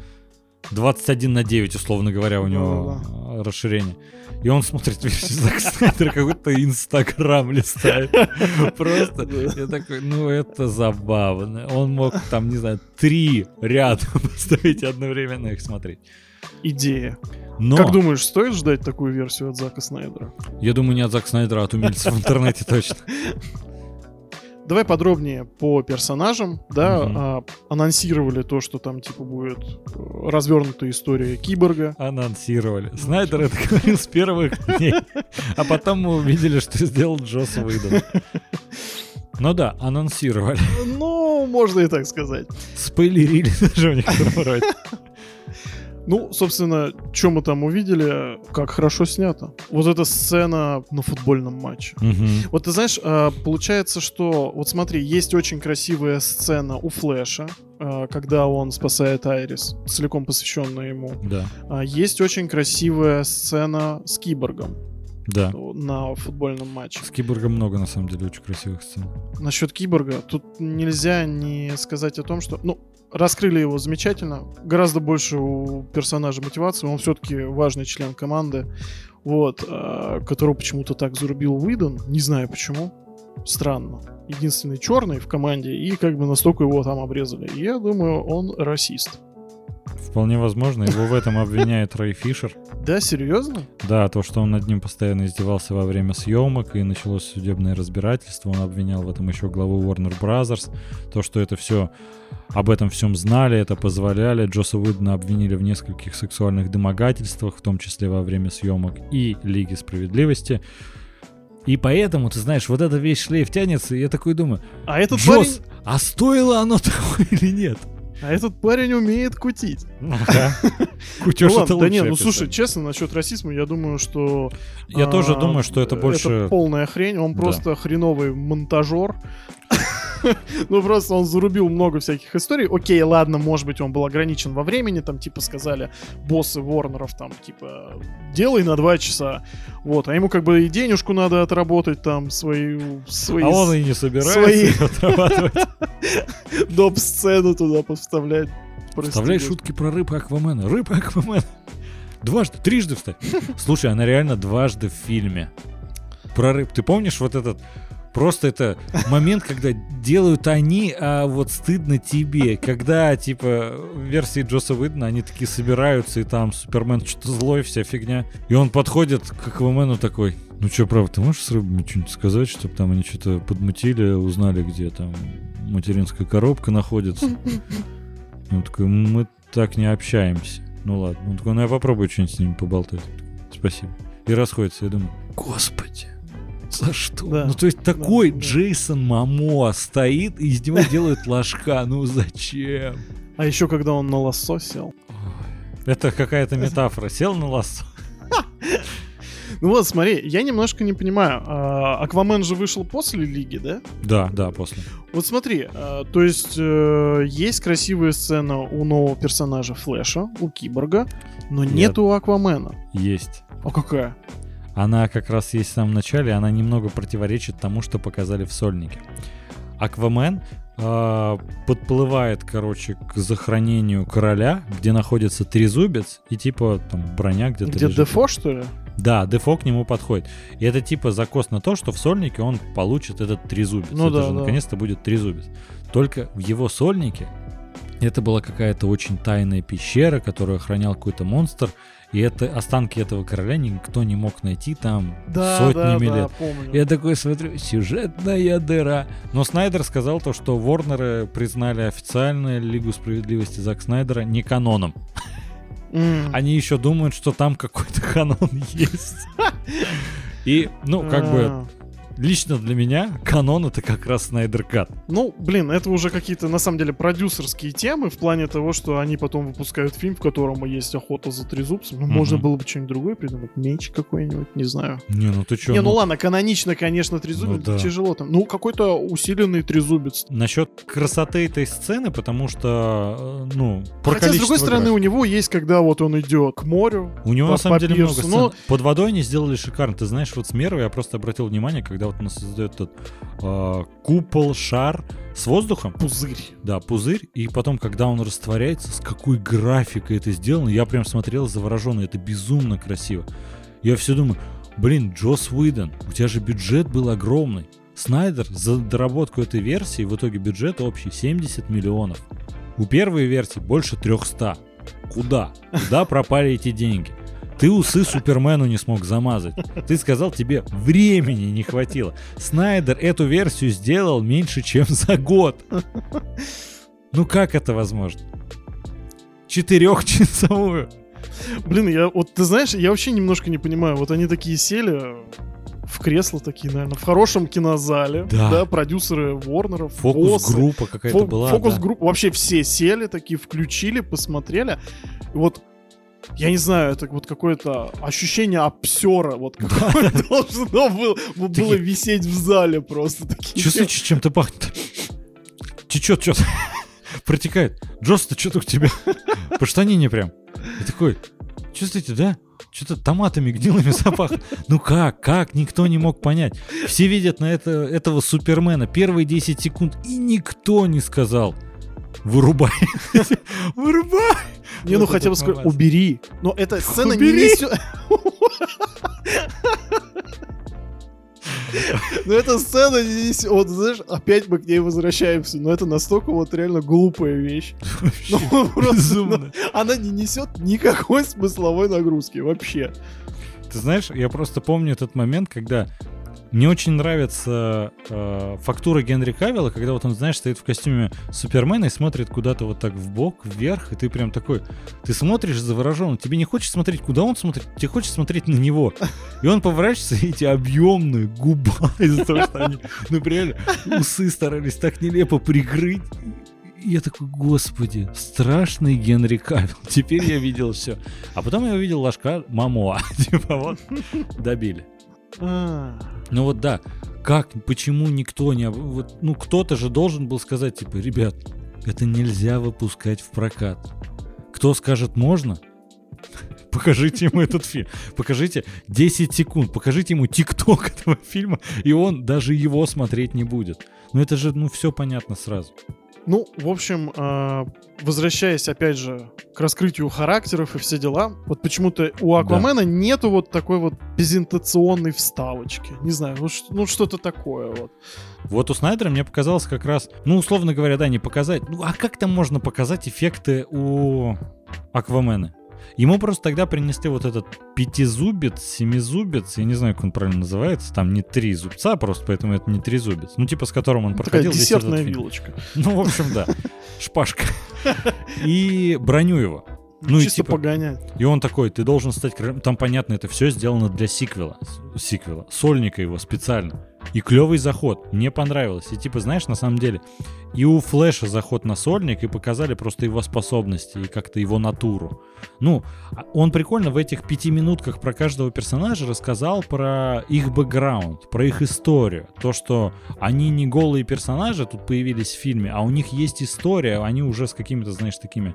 21 на 9, условно говоря, у него расширение. И он смотрит версию Зак Снайдера, какой-то инстаграм листает. Просто я такой, ну это забавно. Он мог там, не знаю, три ряда поставить одновременно их смотреть. Идея. Но... Как думаешь, стоит ждать такую версию от Зака Снайдера? Я думаю, не от Зака Снайдера, а от умельцев в интернете точно. Давай подробнее по персонажам, да, угу. а, анонсировали то, что там типа будет э, развернутая история киборга. Анонсировали. Снайдер это говорил с первых дней, а потом мы увидели, что сделал Джос Уидон. Ну да, анонсировали. Ну, можно и так сказать. Спойлерили даже в некотором роде. Ну, собственно, что мы там увидели, как хорошо снято. Вот эта сцена на футбольном матче. Угу. Вот ты знаешь, а, получается, что... Вот смотри, есть очень красивая сцена у Флэша, а, когда он спасает Айрис, целиком посвященная ему. Да. А, есть очень красивая сцена с Киборгом. Да. На футбольном матче. С Киборгом много, на самом деле, очень красивых сцен. Насчет Киборга, тут нельзя не сказать о том, что... Ну, раскрыли его замечательно. Гораздо больше у персонажа мотивации. Он все-таки важный член команды, вот, э, которого почему-то так зарубил Уидон. Не знаю почему. Странно. Единственный черный в команде, и как бы настолько его там обрезали. Я думаю, он расист. Вполне возможно. Его в этом обвиняет Рэй Фишер. Да, серьезно? Да, то, что он над ним постоянно издевался во время съемок, и началось судебное разбирательство. Он обвинял в этом еще главу Warner Brothers. То, что это все об этом всем знали, это позволяли. Джоса Уидна обвинили в нескольких сексуальных домогательствах, в том числе во время съемок и Лиги Справедливости. И поэтому, ты знаешь, вот эта весь шлейф тянется, и я такой думаю, А этот Джос, парень... а стоило оно того или нет? А этот парень умеет кутить. Кутеж это да не, ну слушай, честно, насчет расизма, я думаю, что... Я а, тоже думаю, что это больше... Это полная хрень, он просто хреновый монтажер. Ну, просто он зарубил много всяких историй. Окей, ладно, может быть, он был ограничен во времени, там, типа, сказали боссы Ворнеров, там, типа, делай на два часа. Вот, а ему как бы и денежку надо отработать, там, свою... свои А он и не собирается свои- отрабатывать. доп-сцену туда подставлять. Вставляй шутки про рыб Аквамена. Рыб Аквамена. Дважды, трижды вставь. Слушай, она реально дважды в фильме. Про рыб. Ты помнишь вот этот... Просто это момент, когда делают они, а вот стыдно тебе. Когда, типа, в версии Джоса Уидна они такие собираются, и там Супермен что-то злой, вся фигня. И он подходит к Аквамену такой, ну что, правда, ты можешь с рыбами что-нибудь сказать, чтобы там они что-то подмутили, узнали, где там материнская коробка находится? Он такой, мы так не общаемся. Ну ладно. Он такой, ну я попробую что-нибудь с ними поболтать. Спасибо. И расходится. Я думаю, господи, за что? Да, Ну то есть такой да. Джейсон Мамо стоит и из него делают ложка. Ну зачем? А еще когда он на лассо сел. Это какая-то метафора. Сел на лассо. Ну вот, смотри, я немножко не понимаю. а, Аквамен же вышел после Лиги, да? Да, да, после. Вот смотри, а, то есть э, есть красивая сцена у нового персонажа Флэша, у Киборга, но Нет. нету у Аквамена. Есть. А какая? Она как раз есть в самом начале, она немного противоречит тому, что показали в сольнике. Аквамен э, подплывает, короче, к захоронению короля, где находится трезубец, и типа там броня где-то Где лежит. Дефо, что ли? Да, Дефо к нему подходит. И это типа закос на то, что в сольнике он получит этот трезубец. Ну это да, же да. наконец-то будет трезубец. Только в его сольнике это была какая-то очень тайная пещера, которую охранял какой-то монстр. И это останки этого короля никто не мог найти там Да, сотнями да, да, лет. помню. Я такой смотрю, сюжетная дыра. Но Снайдер сказал то, что Ворнеры признали официально Лигу Справедливости Зак Снайдера не каноном. М. Они еще думают, что там какой-то канон есть. И, ну, как бы, А. лично для меня канон это как раз Снайдер Кат. Ну, блин, это уже какие-то, на самом деле, продюсерские темы в плане того, что они потом выпускают фильм, в котором есть охота за трезубцем. Ну, Мгм. можно было бы что-нибудь другое придумать. Меч какой-нибудь, не знаю. Не, ну ты чё? не, ну, ладно, канонично, конечно, трезубец, Ну да. тяжело там. Ну, какой-то усиленный трезубец. Насчет красоты этой сцены, потому что, э, ну, про Хотя, с другой стороны, график. у него есть, когда вот он идет к морю. У него по- на самом деле много пирсу, сцен. но- Под водой они сделали шикарно. Ты знаешь, вот с Мерой я просто обратил внимание, когда вот он создает этот э, купол, шар с воздухом, Пузырь. да, пузырь, и потом, когда он растворяется, с какой графикой это сделано, я прям смотрел завороженно, это безумно красиво. Я все думаю, блин, Джос Уидон, у тебя же бюджет был огромный. Снайдер за доработку этой версии в итоге бюджет общий 70 миллионов. У первой версии больше 300. Куда? Куда пропали эти деньги? Ты усы Супермену не смог замазать. Ты сказал, тебе времени не хватило. Снайдер эту версию сделал меньше, чем за год. Ну как это возможно? Четырехчасовую. Блин, я вот ты знаешь, я вообще немножко не понимаю. Вот они такие сели в кресло такие, наверное, в хорошем кинозале. Да. продюсеры Ворнеров, боссы. Фокус-группа какая-то Фо- была. Фокус-группа. Вообще все сели, такие включили, посмотрели. Вот я не знаю, это вот какое-то ощущение обсера, вот какое должно было, висеть в зале просто. Чувствуете, чем-то пахнет? Течет что-то. Протекает. Джос, ты что-то у тебя? По штанине прям. И такой, чувствуете, да? Что-то томатами гнилыми запахло. Ну как, как? Никто не мог понять. Все видят на это, этого Супермена первые 10 секунд, и никто не сказал. Вырубай. Вырубай. Не, ну хотя бы момент. убери. Но эта сцена не несет... Но эта сцена здесь, вот, знаешь, опять мы к ней возвращаемся, но это настолько вот реально глупая вещь. Ну, ну, она не несет никакой смысловой нагрузки вообще. Ты знаешь, я просто помню этот момент, когда мне очень нравится э, фактура Генри Кавилла, когда вот он, знаешь, стоит в костюме Супермена и смотрит куда-то вот так в бок, вверх, и ты прям такой, ты смотришь заворожен, тебе не хочешь смотреть, куда он смотрит, тебе хочется смотреть на него. И он поворачивается, и эти объемные губа из-за того, что они, ну реально, усы старались так нелепо прикрыть. Я такой, господи, страшный Генри Кавилл. Теперь я видел все. А потом я увидел ложка Мамоа. Типа вот, добили. Ну вот да, как, почему никто не... Вот, ну кто-то же должен был сказать, типа, ребят, это нельзя выпускать в прокат. Кто скажет можно? Покажите ему этот фильм. Покажите 10 секунд. Покажите ему тикток этого фильма, и он даже его смотреть не будет. Ну это же, ну все понятно сразу. Ну, в общем, а, возвращаясь опять же к раскрытию характеров и все дела, вот почему-то у Аквамена нету вот такой вот презентационной вставочки. Не знаю, ну, ну что-то такое вот. Вот у Снайдера мне показалось как раз, ну, условно говоря, да, не показать. Ну, а как там можно показать эффекты у Аквамена? Ему просто тогда принесли вот этот пятизубец, семизубец, я не знаю, как он правильно называется, там не три зубца просто, поэтому это не трезубец. Ну, типа, с которым он Такая проходил этот десертная вилочка. Ну, в общем, да. Шпажка. И броню его. Ну и Чисто типа, погонять. и он такой, ты должен стать. Там, понятно, это все сделано для сиквела. Сиквела. Сольника его специально. И клевый заход. Мне понравилось. И типа, знаешь, на самом деле, и у Флэша заход на сольник, и показали просто его способности, и как-то его натуру. Ну, а он прикольно в этих пяти минутках про каждого персонажа рассказал про их бэкграунд, про их историю. То, что они не голые персонажи тут появились в фильме, а у них есть история, они уже с какими-то, знаешь, такими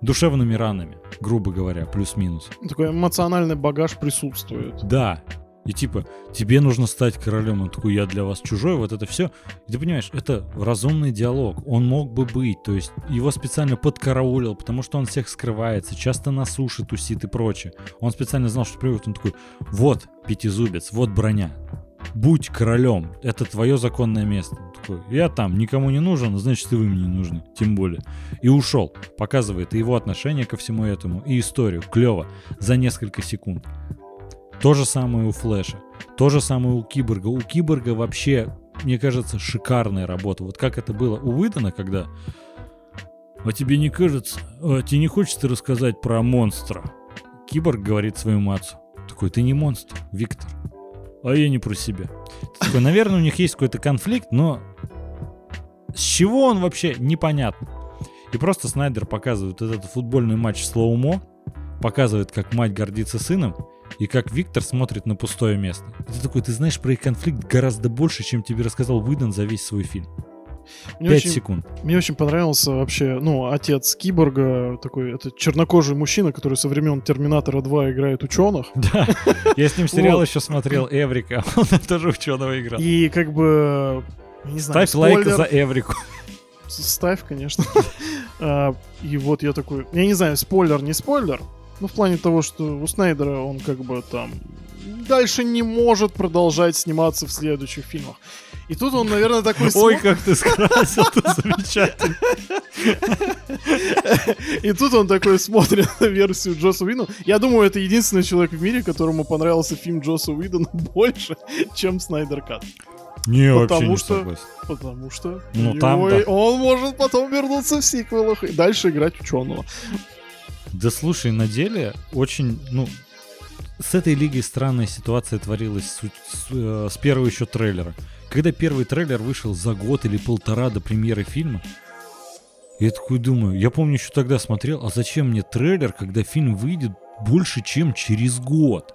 душевными ранами, грубо говоря, плюс-минус. Такой эмоциональный багаж присутствует. Да. И типа, тебе нужно стать королем. Он такой, я для вас чужой, вот это все. И ты понимаешь, это разумный диалог. Он мог бы быть. То есть его специально подкараулил, потому что он всех скрывается, часто на суше тусит и прочее. Он специально знал, что придет. Он такой, вот пятизубец, вот броня. Будь королем, это твое законное место. Он такой, я там, никому не нужен, значит и вы мне не нужны, тем более. И ушел. Показывает и его отношение ко всему этому, и историю. Клево. За несколько секунд. То же самое у Флэша. То же самое у Киборга. У Киборга вообще, мне кажется, шикарная работа. Вот как это было у Уидона, когда... А тебе не кажется, а тебе не хочется рассказать про монстра? Киборг говорит своему отцу. Такой, ты не монстр, Виктор. А я не про себя. Такой, наверное, у них есть какой-то конфликт, но с чего он вообще, непонятно. И просто Снайдер показывает этот футбольный матч слоумо, показывает, как мать гордится сыном, и как Виктор смотрит на пустое место. Ты такой, ты знаешь про их конфликт гораздо больше, чем тебе рассказал Уидон за весь свой фильм. Мне Пять очень, секунд. мне очень понравился вообще, ну, отец Киборга, такой, это чернокожий мужчина, который со времен Терминатора 2 играет ученых. Да, я с ним сериал еще смотрел Эврика, он тоже ученого играл. И как бы, не знаю, Ставь лайк за Эврику. Ставь, конечно. А, И вот я такой, я не знаю, спойлер, не спойлер, ну, в плане того, что у Снайдера он как бы там дальше не может продолжать сниматься в следующих фильмах. И тут он, наверное, такой Ой, как ты скрасил, это замечательно. и тут он такой смотрит на версию Джосса Уидона. Я думаю, это единственный человек в мире, которому понравился фильм Джосса Уидона больше, чем Снайдер Кат. Не, вообще Потому не что- согласен. Потому что Ну, там него да. он может потом вернуться в сиквелах и дальше играть ученого. Да слушай, на деле очень, ну, с этой лигой странная ситуация творилась с, с, э, с первого еще трейлера. Когда первый трейлер вышел за год или полтора до премьеры фильма, я такой думаю, я помню еще тогда смотрел, а зачем мне трейлер, когда фильм выйдет больше, чем через год?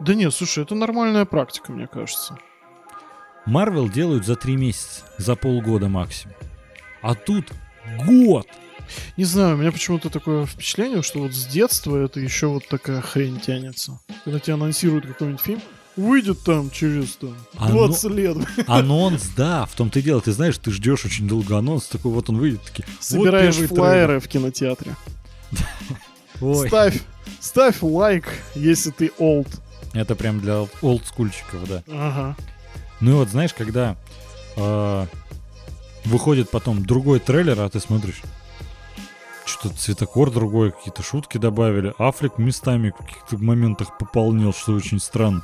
Да нет, слушай, это нормальная практика, мне кажется. Марвел делают за три месяца, за полгода максимум. А тут год! Не знаю, у меня почему-то такое впечатление, что вот с детства это еще вот такая хрень тянется. Когда тебе анонсируют какой-нибудь фильм, выйдет там через там, А 20 лет. Анонс, да, в том-то и дело. Ты знаешь, ты ждешь очень долго анонс, такой вот он выйдет, такие. вот Собираешь первый флайеры в кинотеатре. Ой. Ставь, ставь лайк, если ты олд. Это прям для олдскульчиков, да. Ага. Ну и вот знаешь, когда э, выходит потом другой трейлер, а ты смотришь, что-то цветокор другой, какие-то шутки добавили, Аффлек местами в каких-то моментах пополнил, что очень странно.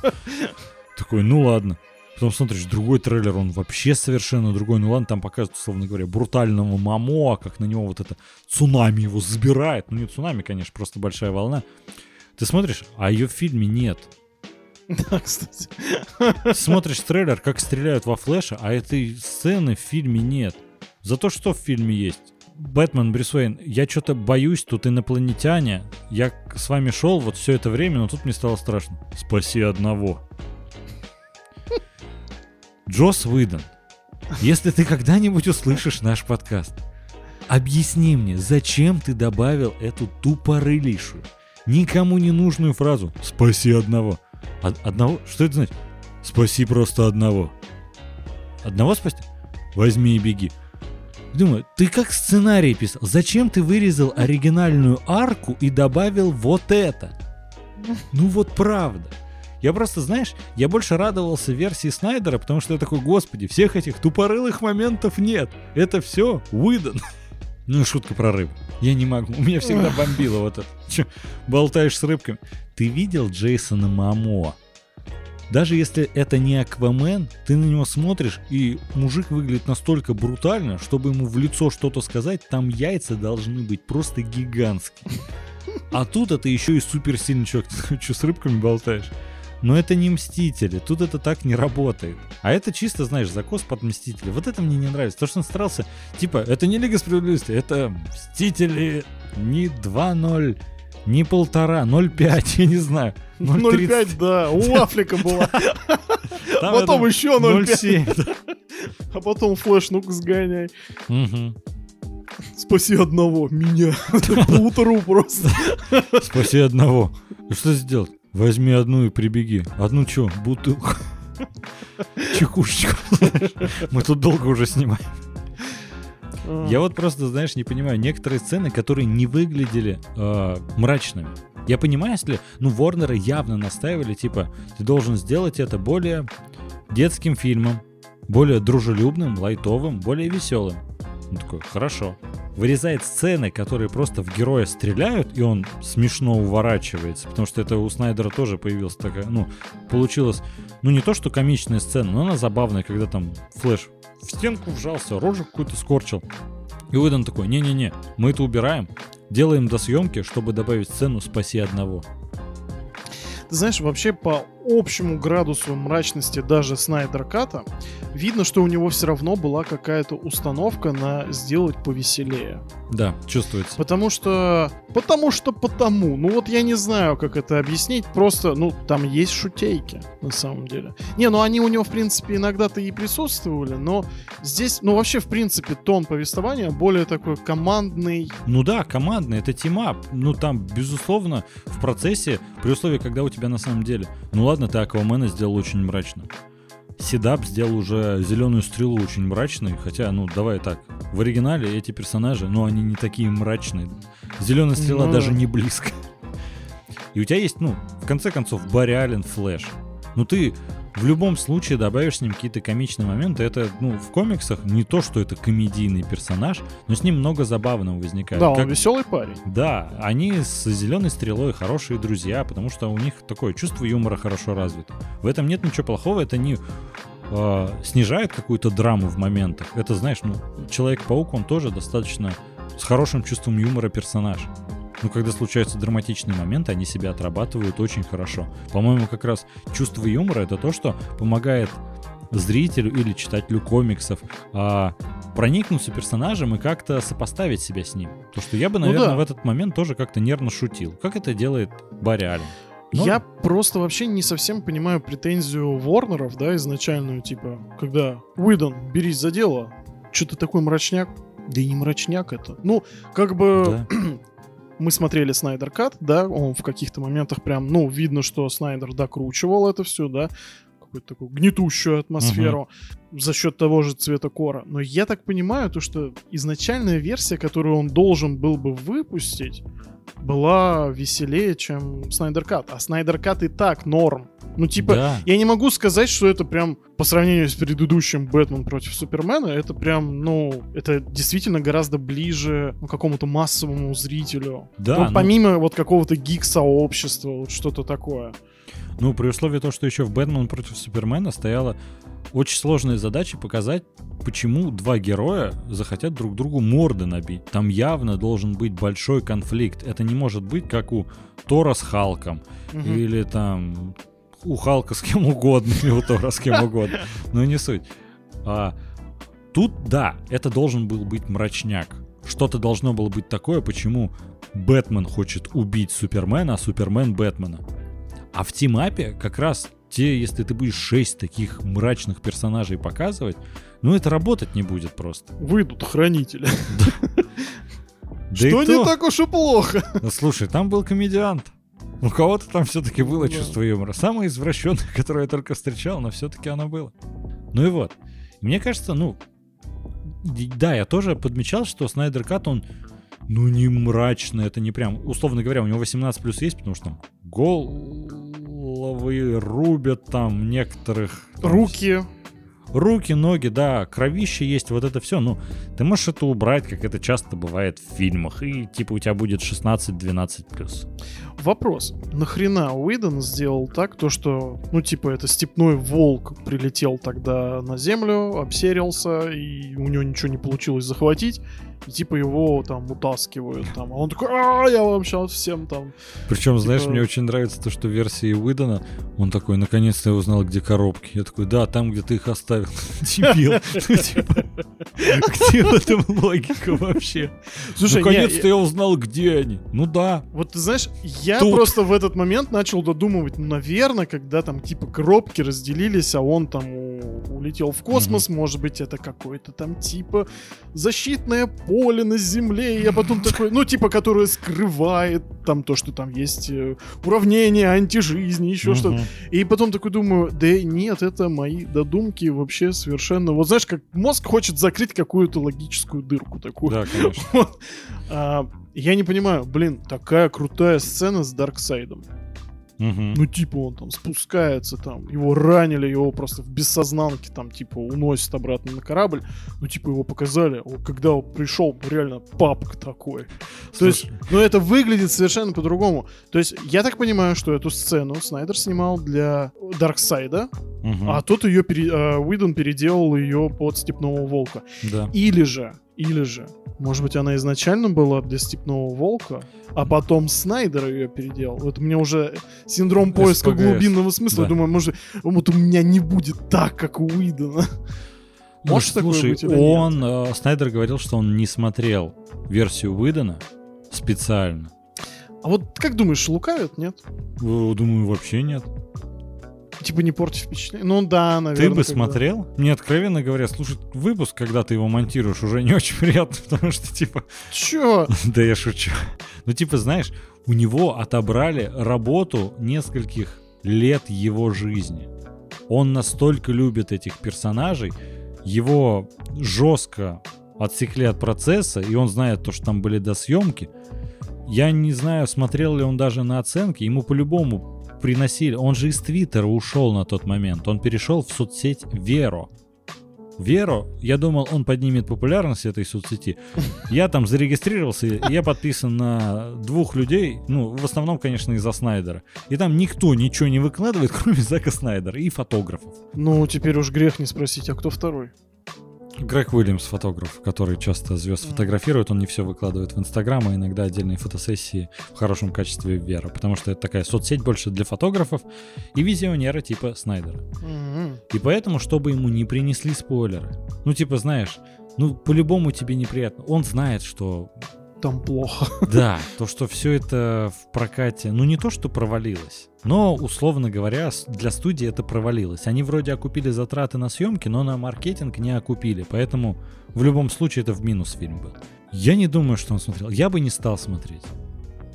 Такой, ну ладно. Потом смотришь, другой трейлер, он вообще совершенно другой. Ну ладно, там показывают, условно говоря, брутального Мамоа, как на него вот это цунами его забирает. Ну не цунами, конечно, просто большая волна. Ты смотришь, а ее в фильме нет. Да, кстати. Смотришь трейлер, как стреляют во флеша, а этой сцены в фильме нет. Зато что в фильме есть? Бэтмен, Брюс Уэйн, я что-то боюсь, тут инопланетяне. Я с вами шел вот все это время, но тут мне стало страшно. Спаси одного. Джос Уидон, если ты когда-нибудь услышишь наш подкаст, объясни мне, зачем ты добавил эту тупорылейшую, никому не нужную фразу «спаси одного». Од- одного? Что это значит? Спаси просто одного. Одного спасти? Возьми и беги. Думаю, ты как сценарий писал. Зачем ты вырезал оригинальную арку и добавил вот это? Ну вот правда. Я просто, знаешь, я больше радовался версии Снайдера, потому что я такой, господи, всех этих тупорылых моментов нет. Это все выдан. Ну, шутка про рыбу. Я не могу. У меня всегда бомбило вот это. Че, болтаешь с рыбками. Ты видел Джейсона Мамо? Даже если это не Аквамен, ты на него смотришь, и мужик выглядит настолько брутально, чтобы ему в лицо что-то сказать, там яйца должны быть просто гигантские. А тут это еще и суперсильный человек. Ты что, с рыбками болтаешь? Но это не Мстители, тут это так не работает. А это чисто, знаешь, закос под Мстители. Вот это мне не нравится. То, что он старался, типа, это не Лига Справедливости, это Мстители не 2-0, не полтора, 0,5, я не знаю. 0,5, да, у Афлика была. Там Потом это еще 0,5. 0,7. А потом флеш, ну-ка сгоняй. Спаси одного, меня. Утру просто. Спаси одного. И что сделать? Возьми одну и прибеги. Одну чё? Бутылку. Чекушечку. Мы тут долго уже снимаем. Я вот просто, знаешь, не понимаю, некоторые сцены, которые не выглядели э, мрачными. Я понимаю, если, ну, Ворнеры явно настаивали, типа, ты должен сделать это более детским фильмом, более дружелюбным, лайтовым, более веселым. Он такой, хорошо. Вырезает сцены, которые просто в героя стреляют, и он смешно уворачивается, потому что это у Снайдера тоже появилась такая, ну, получилось, ну, не то, что комичная сцена, но она забавная, когда там Флэш в стенку вжался, рожу какую-то скорчил. И Уидон такой, не-не-не, мы это убираем, делаем до съемки, чтобы добавить сцену «Спаси одного». Ты знаешь, вообще по общему градусу мрачности даже Snyder Cut а видно, что у него все равно была какая-то установка на сделать повеселее. Да, чувствуется. Потому что... Потому что потому. Ну вот я не знаю, как это объяснить. Просто, ну, там есть шутейки, на самом деле. Не, ну они у него, в принципе, иногда-то и присутствовали, но здесь, ну вообще, в принципе, тон повествования более такой командный. Ну да, командный, это team-up. Ну там, безусловно, в процессе, при условии, когда у тебя на самом деле... Ну ладно, ты Аквамена сделал очень мрачно. Седап сделал уже зеленую стрелу очень мрачной, хотя, ну, давай так, в оригинале эти персонажи, ну, они не такие мрачные. Зеленая стрела Ну даже да. не близко. И у тебя есть, ну, в конце концов, Барри Аллен, Флэш. Ну, ты в любом случае добавишь с ним какие-то комичные моменты. Это, ну, в комиксах не то, что это комедийный персонаж, но с ним много забавного возникает. Да, он Как- веселый парень. да, они с зеленой стрелой хорошие друзья, потому что у них такое чувство юмора хорошо развито. В этом нет ничего плохого, это не э, снижает какую-то драму в моментах. Это, знаешь, ну, Человек-паук, он тоже достаточно с хорошим чувством юмора персонаж. Ну, когда случаются драматичные моменты, они себя отрабатывают очень хорошо. По-моему, как раз чувство юмора это то, что помогает зрителю или читателю комиксов а, проникнуться персонажем и как-то сопоставить себя с ним. То, что я бы, Ну наверное, да. в этот момент тоже как-то нервно шутил. Как это делает Барри Аллен. Ну, Я просто вообще не совсем понимаю претензию Ворнеров, да, изначальную, типа, когда Уидон, берись за дело, что ты такой мрачняк? Да и не мрачняк это. Ну, как бы да. мы смотрели Снайдер Кат, да, он в каких-то моментах прям, ну, видно, что Снайдер докручивал это все, да, какую-то такую гнетущую атмосферу. за счет того же цвета кора. Но я так понимаю, то, что изначальная версия, которую он должен был бы выпустить, была веселее, чем Снайдер Кат. А Снайдер Кат и так норм. Ну, типа, Да. я не могу сказать, что это прям по сравнению с предыдущим Бэтмен против Супермена, это прям, ну, это действительно гораздо ближе ну, к какому-то массовому зрителю. Да, Ну, ну- помимо вот какого-то гик-сообщества, вот что-то такое. Ну, при условии того, что еще в Бэтмен против Супермена стояла очень сложная задача показать, почему два героя захотят друг другу морды набить. Там явно должен быть большой конфликт. Это не может быть как у Тора с Халком. Мгм. Или там у Халка с кем угодно, или у Тора с кем угодно. Но не суть. А, тут, да, это должен был быть мрачняк. Что-то должно было быть такое, почему Бэтмен хочет убить Супермена, а Супермен Бэтмена. А в тимапе как раз те, если ты будешь шесть таких мрачных персонажей показывать, ну это работать не будет просто. Выйдут хранители. Что то- не так уж и плохо. Слушай, там был комедиант. У кого-то там все-таки было чувство юмора. Самое извращенное, которое я только встречал, но все-таки оно было. Ну и вот. Мне кажется, ну, да, я тоже подмечал, что Снайдер Кат, он, ну, не мрачный, это не прям, условно говоря, у него 18 плюс есть, потому что там головы рубят там некоторых. там, Руки. Руки, ноги, да, кровище есть, вот это все. Ну, ты можешь это убрать, как это часто бывает в фильмах, и типа у тебя будет 16-12 плюс. Вопрос. Нахрена Уидон сделал так, то что, ну, типа, это степной волк прилетел тогда на землю, обсерился, и у него ничего не получилось захватить, и типа его там утаскивают там. А он такой, а я вам сейчас всем там... Причем, знаешь, Типа- мне очень нравится то, что в версии Уидона он такой, наконец-то я узнал, где коробки. Я такой, да, там, где ты их оставил. Дебил. Ну, типа, Где в этом логика вообще? Слушай, не, Наконец-то я узнал, где они. Ну да. Вот ты знаешь, я Тут. просто в этот момент начал додумывать, ну, наверное, когда там типа коробки разделились, а он там улетел в космос, может быть, это какое-то там типа защитное поле на Земле, и я потом такой, ну, типа, которое скрывает там то, что там есть э, уравнение антижизни, еще что-то. Мгм. И потом такой думаю, да нет, это мои додумки вообще совершенно... Вот знаешь, как мозг хочет закрыть какую-то логическую дырку такую. Да, конечно. Вот. А, я не понимаю, блин, такая крутая сцена с Дарксайдом. Мгм. Ну, типа, он там спускается, там, его ранили, его просто в бессознанке, там, типа, уносят обратно на корабль. Ну, типа, его показали. Когда он пришел, реально папка такой. То есть, Слушай, ну, это выглядит совершенно по-другому. То есть, я так понимаю, что эту сцену Снайдер снимал для Дарксайда, мгм. а тот ее, пере... а, Уидон переделал ее под Степного Волка. Да. Или же, или же, может быть, она изначально была для Степного Волка, а потом Снайдер ее переделал. Вот у меня уже синдром поиска СПГС. глубинного смысла. Да. Я думаю, может, вот у меня не будет так, как у Уидона. Ну, Может такое слушай, быть он, э, Снайдер говорил, что он не смотрел версию Уидона специально. А вот как думаешь, лукавят, нет? Э, Думаю, вообще нет. Типа не портить впечатление? Ну да, наверное. Ты бы смотрел? Мне, откровенно говоря, слушать выпуск, когда ты его монтируешь, уже не очень приятно, потому что, типа, Чё? да я шучу. Ну, типа, знаешь, у него отобрали работу нескольких лет его жизни. Он настолько любит этих персонажей, его жестко отсекли от процесса, и он знает то, что там были до съемки. Я не знаю, смотрел ли он даже на оценки, ему по-любому приносили. Он же из Твиттера ушел на тот момент. Он перешел в соцсеть Веро. Веро, я думал, он поднимет популярность этой соцсети. Я там зарегистрировался, я подписан на двух людей, ну, в основном, конечно, из-за Снайдера. И там никто ничего не выкладывает, кроме Зака Снайдера и фотографов. Ну, теперь уж грех не спросить, а кто второй? Грег Уильямс, фотограф, который часто звезд фотографирует, он не все выкладывает в Инстаграм, а иногда отдельные фотосессии в хорошем качестве в Вера, потому что это такая соцсеть больше для фотографов и визионера типа Снайдера. Мгм. И поэтому, чтобы ему не принесли спойлеры, ну типа знаешь, ну по-любому тебе неприятно. Он знает, что Там плохо. да, то, что все это в прокате, ну не то, что провалилось, но, условно говоря, для студии это провалилось. Они вроде окупили затраты на съемки, но на маркетинг не окупили, поэтому в любом случае это в минус фильм был. Я не думаю, что он смотрел. Я бы не стал смотреть.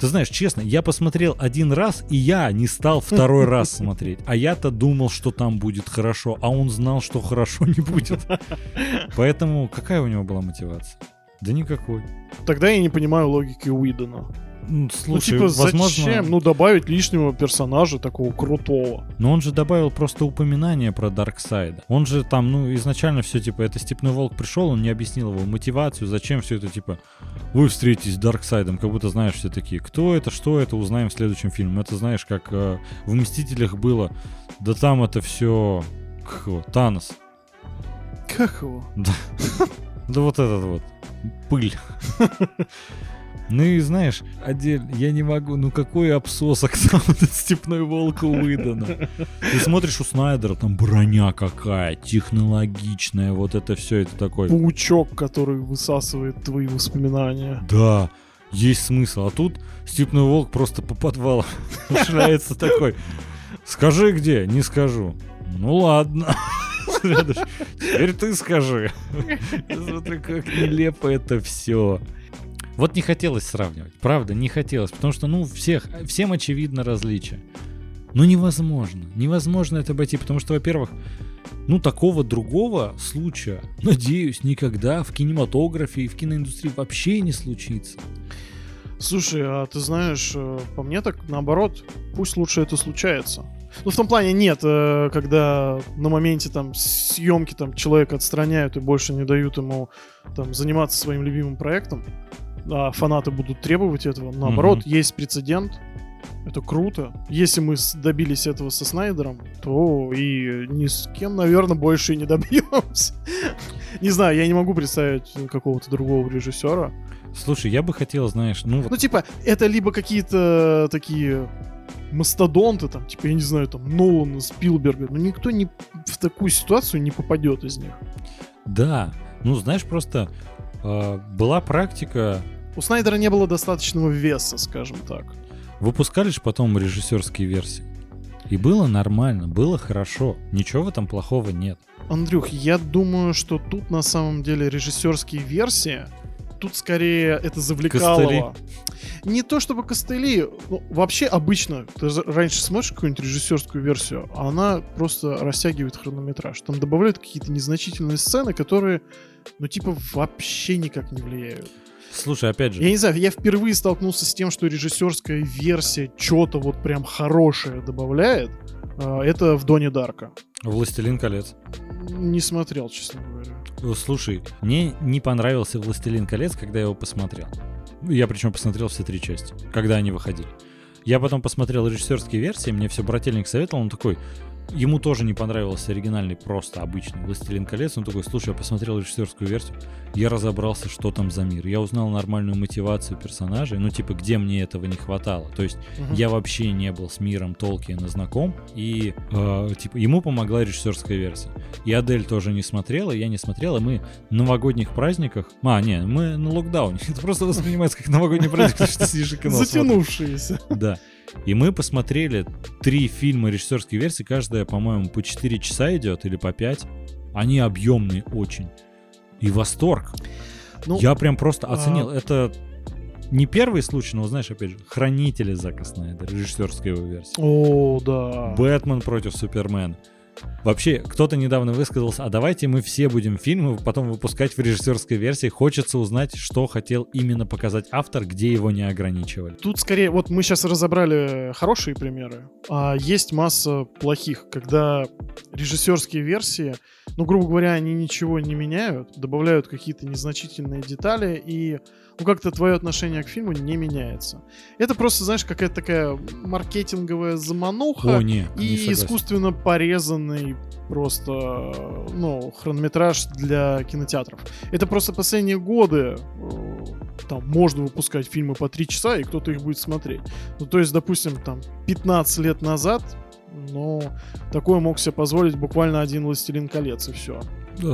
Ты знаешь, честно, я посмотрел один раз, и я не стал второй раз смотреть. А я-то думал, что там будет хорошо, а он знал, что хорошо не будет. Поэтому какая у него была мотивация? Да никакой. Тогда я не понимаю логики Уидона. Ну, слушай, ну, типа, возможно... зачем? Ну, добавить лишнего персонажа такого крутого. Но он же добавил просто упоминание про Дарксайда. Он же там, ну, изначально все, типа, это Степной Волк пришел, он не объяснил его мотивацию, зачем все это, типа, вы встретитесь с Дарксайдом, как будто знаешь все такие, кто это, что это, узнаем в следующем фильме. Это знаешь, как э, в Мстителях было, да там это все, Танос. Как его? Да. Да вот этот вот. Пыль. Ну и знаешь, отдельно, я не могу, ну какой обсосок там этот степной волк выдано. Ты смотришь у Снайдера, там броня какая, технологичная, вот это все, это такой... Паучок, который высасывает твои воспоминания. Да, есть смысл. А тут степной волк просто по подвалам шляется такой. Скажи где? Не скажу. Ну ладно. Теперь ты скажи. Смотри, как нелепо это все. Вот не хотелось сравнивать, правда, не хотелось, потому что, ну, всех, всем очевидно различие. Но невозможно, невозможно это обойти, потому что, во-первых, ну, такого другого случая, надеюсь, никогда в кинематографе и в киноиндустрии вообще не случится. Слушай, а ты знаешь, э, по мне так наоборот, пусть лучше это случается. Ну, в том плане нет, э, когда на моменте там съемки там человека отстраняют и больше не дают ему там заниматься своим любимым проектом а фанаты будут требовать этого. Наоборот, mm-hmm. есть прецедент. Это круто. Если мы добились этого со Снайдером, то и ни с кем, наверное, больше и не добьемся. Не знаю, я не могу представить какого-то другого режиссера. Слушай, я бы хотел, знаешь, ну... Ну, типа, это либо какие-то такие мастодонты, там, типа, я не знаю, там, Нолана, Спилберга, но никто не в такую ситуацию не попадет из них. Да, ну, знаешь, просто э, была практика у Снайдера не было достаточного веса, скажем так. Выпускали же потом режиссерские версии. И было нормально, было хорошо. Ничего в этом плохого нет. Андрюх, я думаю, что тут на самом деле режиссерские версии, тут скорее это завлекалово. Костыли. Не то чтобы костыли, ну, вообще обычно, ты раньше смотришь какую-нибудь режиссерскую версию, а она просто растягивает хронометраж. Там добавляют какие-то незначительные сцены, которые, ну, типа, вообще никак не влияют. Слушай, опять же. Я не знаю, я впервые столкнулся с тем, что режиссерская версия что-то вот прям хорошее добавляет. А, это в Доне Дарка. Властелин колец. Не смотрел, честно говоря. Слушай, мне не понравился Властелин колец, когда я его посмотрел. Я причем посмотрел все три части, когда они выходили. Я потом посмотрел режиссерские версии, мне все брательник советовал, он такой, Ему тоже не понравился оригинальный, просто обычный «Властелин колец». Он такой, слушай, я посмотрел режиссерскую версию, я разобрался, что там за мир. Я узнал нормальную мотивацию персонажей, ну, типа, где мне этого не хватало. То есть угу. я вообще не был с миром Толкиена знаком, и, э, типа, ему помогла режиссерская версия. И Адель тоже не смотрела, я не смотрел, и мы на новогодних праздниках... А, не, мы на локдауне. Это просто воспринимается как новогодний праздник, что ты сидишь и кино Затянувшиеся. Да. И мы посмотрели три фильма режиссерской версии, каждая, по-моему, по 4 часа идет или по 5. Они объемные очень. И восторг. Ну, Я прям просто оценил. А... Это не первый случай, но, знаешь, опять же, Хранители Зака Снайдера, режиссерская его версия. О, да. Бэтмен против Супермена. Вообще, кто-то недавно высказался, а давайте мы все будем фильмы потом выпускать в режиссерской версии. Хочется узнать, что хотел именно показать автор, где его не ограничивали. Тут скорее, вот мы сейчас разобрали хорошие примеры, а есть масса плохих, когда режиссерские версии, ну, грубо говоря, они ничего не меняют, добавляют какие-то незначительные детали и ну как-то твое отношение к фильму не меняется. Это просто, знаешь, какая-то такая маркетинговая замануха О, не, и не искусственно порезанный просто, ну, хронометраж для кинотеатров. Это просто последние годы э, там можно выпускать фильмы по три часа, и кто-то их будет смотреть. Ну, то есть, допустим, там 15 лет назад но такое мог себе позволить буквально один «Властелин колец» и все.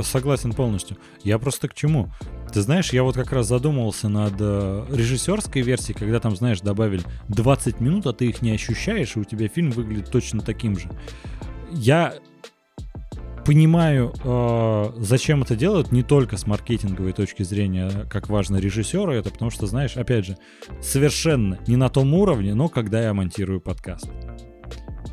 Согласен полностью. Я просто к чему? Ты знаешь, я вот как раз задумывался над э, режиссерской версией, когда там, знаешь, добавили 20 минут, а ты их не ощущаешь, и у тебя фильм выглядит точно таким же. Я понимаю, э, зачем это делают, не только с маркетинговой точки зрения, как важно режиссеру это, потому что, знаешь, опять же, совершенно не на том уровне, но когда я монтирую подкаст.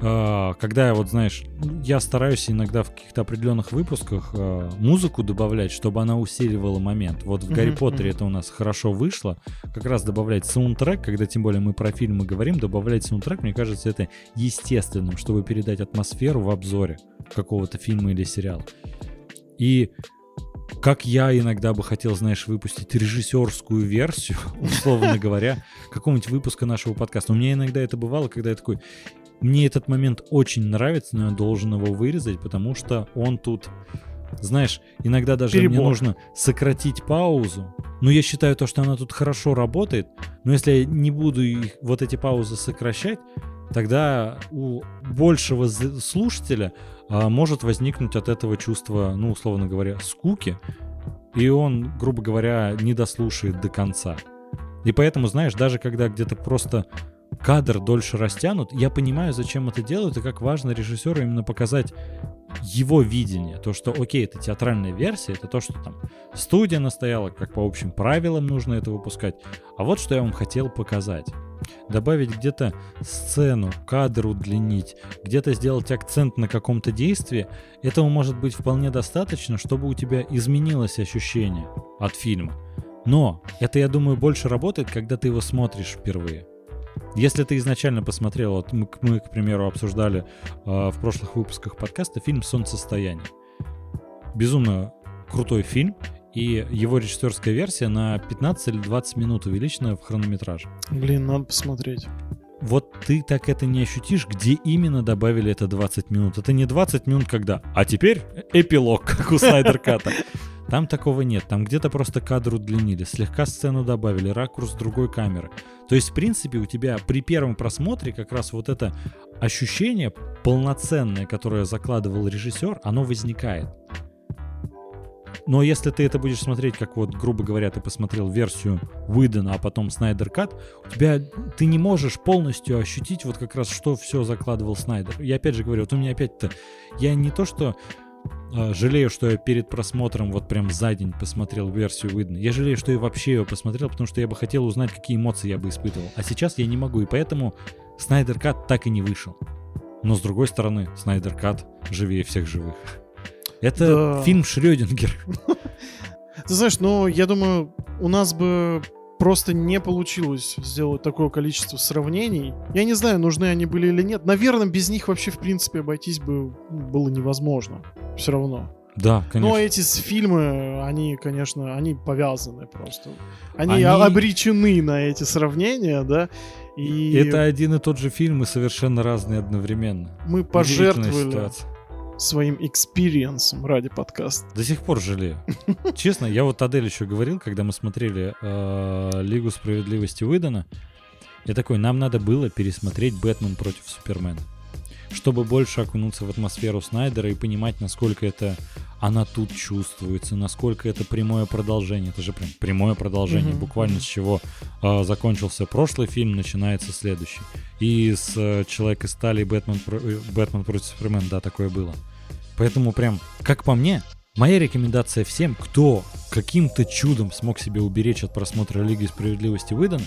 Э, когда я вот, знаешь, я стараюсь иногда в каких-то определенных выпусках э, музыку добавлять, чтобы она усиливала момент. Вот в Гарри Поттере это у нас хорошо вышло. Как раз добавлять саундтрек, когда тем более мы про фильмы говорим, добавлять саундтрек, мне кажется, это естественным, чтобы передать атмосферу в обзоре какого-то фильма или сериала. И как я иногда бы хотел, знаешь, выпустить режиссерскую версию, условно говоря, какого-нибудь выпуска нашего подкаста. У меня иногда это бывало, когда я такой, мне этот момент очень нравится, но я должен его вырезать, потому что он тут, знаешь, иногда даже Перебор. мне нужно сократить паузу. Но я считаю то, что она тут хорошо работает, но если я не буду их, вот эти паузы сокращать, тогда у большего слушателя а, может возникнуть от этого чувство, ну, условно говоря, скуки, и он, грубо говоря, не дослушает до конца. И поэтому, знаешь, даже когда где-то просто кадр дольше растянут, я понимаю, зачем это делают, и как важно режиссеру именно показать его видение. То, что, окей, это театральная версия, это то, что там студия настояла, как по общим правилам нужно это выпускать. А вот что я вам хотел показать. Добавить где-то сцену, кадр удлинить, где-то сделать акцент на каком-то действии, этого может быть вполне достаточно, чтобы у тебя изменилось ощущение от фильма. Но это, я думаю, больше работает, когда ты его смотришь впервые. Если ты изначально посмотрел, вот мы, мы, к примеру, обсуждали э, в прошлых выпусках подкаста фильм «Солнцестояние». Безумно крутой фильм, и его режиссерская версия на 15 или 20 минут увеличена в хронометраже. Блин, надо посмотреть. Вот ты так это не ощутишь, где именно добавили это 20 минут. Это не 20 минут, когда «а теперь эпилог», как у Снайдер Ката. Там такого нет. Там где-то просто кадр удлинили, слегка сцену добавили, ракурс другой камеры. То есть, в принципе, у тебя при первом просмотре как раз вот это ощущение полноценное, которое закладывал режиссер, оно возникает. Но если ты это будешь смотреть, как вот, грубо говоря, ты посмотрел версию Уидона, а потом Снайдер Кат, у тебя ты не можешь полностью ощутить вот как раз, что все закладывал Снайдер. Я опять же говорю, вот у меня опять-то, я не то, что э, жалею, что я перед просмотром вот прям за день посмотрел версию Уидона. Я жалею, что я вообще ее посмотрел, потому что я бы хотел узнать, какие эмоции я бы испытывал. А сейчас я не могу, и поэтому Снайдер Кат так и не вышел. Но с другой стороны, Снайдер Кат живее всех живых. Это Да. фильм Шрёдингер. Ты знаешь, ну, я думаю, у нас бы просто не получилось сделать такое количество сравнений. Я не знаю, нужны они были или нет. Наверное, без них вообще, в принципе, обойтись бы ну, было невозможно. Все равно. Да, конечно. Но эти фильмы, они, конечно, они повязаны просто. Они, Они- обречены на эти сравнения, да. И Это один и тот же фильм и совершенно разные одновременно. мы пожертвовали ситуация. Своим experience ом ради подкаста. До сих пор жалею. Честно, я вот Адель еще говорил, когда мы смотрели э, Лигу справедливости Уидона, я такой, нам надо было пересмотреть Бэтмен против Супермена. Чтобы больше окунуться в атмосферу Снайдера и понимать, насколько это она тут чувствуется, насколько это прямое продолжение. Это же прям прямое продолжение. Мгм, Буквально с чего э, закончился прошлый фильм, начинается следующий. И с э, Человек из стали Бэтмен, Бэтмен против Супермена, да, такое было. Поэтому прям, как по мне, моя рекомендация всем, кто каким-то чудом смог себя уберечь от просмотра Лиги Справедливости выдана,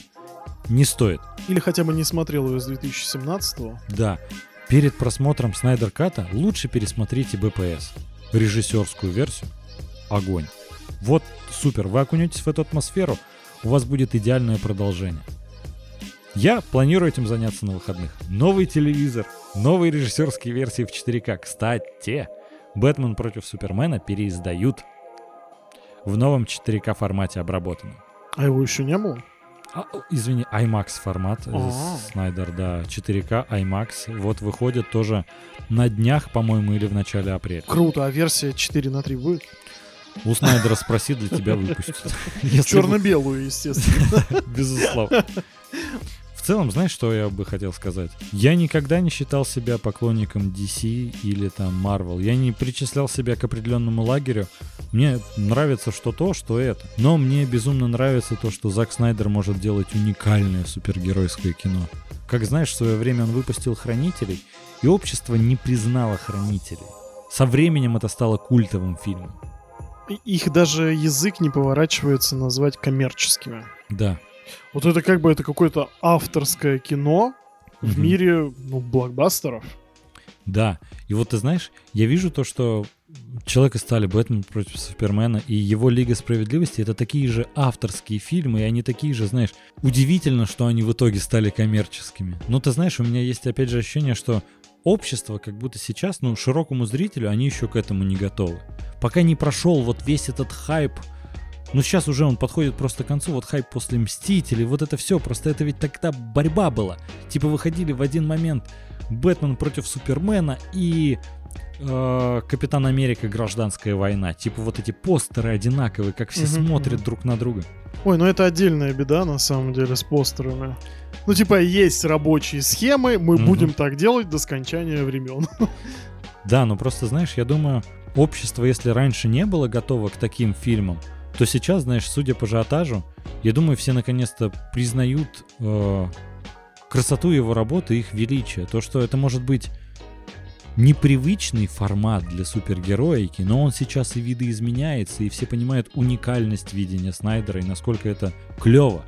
не стоит. Или хотя бы не смотрел ее с 2017-го. Да, перед просмотром Снайдер Ката лучше пересмотрите БПС. Режиссерскую версию. Огонь. Вот супер, вы окунетесь в эту атмосферу, у вас будет идеальное продолжение. Я планирую этим заняться на выходных. Новый телевизор, новые режиссерские версии в 4К. Кстати, Бэтмен против Супермена переиздают в новом 4К формате обработанном. А его еще не было? А, извини, IMAX формат. э. Снайдер, да, 4К IMAX. Вот выходит тоже на днях, по-моему, или в начале апреля. Круто, а версия 4 на 3 будет? У Снайдера спроси, для тебя выпустят. Черно-белую, естественно. Безусловно. В целом, знаешь, что я бы хотел сказать? Я никогда не считал себя поклонником DC или там Marvel. Я не причислял себя к определенному лагерю. Мне нравится что то, что это. Но мне безумно нравится то, что Зак Снайдер может делать уникальное супергеройское кино. Как знаешь, в свое время он выпустил «Хранителей», и общество не признало «Хранителей». со временем это стало культовым фильмом. Их даже язык не поворачивается назвать коммерческими. Да. Вот это как бы это какое-то авторское кино в мире ну, блокбастеров. Да. И вот ты знаешь, я вижу то, что Человек из стали, Бэтмен против Супермена и его Лига Справедливости это такие же авторские фильмы, и они такие же, знаешь, удивительно, что они в итоге стали коммерческими. Но ты знаешь, у меня есть опять же ощущение, что общество как будто сейчас, ну, широкому зрителю, они еще к этому не готовы. Пока не прошел вот весь этот хайп, ну сейчас уже он подходит просто к концу, вот хайп после Мстителей, вот это все, просто это ведь тогда борьба была. Типа выходили в один момент Бэтмен против Супермена и э, Капитан Америка Гражданская война. Типа вот эти постеры одинаковые, как все Мгм, смотрят друг на друга. Ой, ну это отдельная беда на самом деле с постерами. Ну типа есть рабочие схемы, мы Мгм. будем так делать до скончания времен. Да, но просто, знаешь, я думаю, общество, если раньше не было готово к таким фильмам, то сейчас, знаешь, судя по ажиотажу, я думаю, все наконец-то признают э, красоту его работы их величие. То, что это может быть непривычный формат для супергероики, но он сейчас и видоизменяется, и все понимают уникальность видения Снайдера и насколько это клево.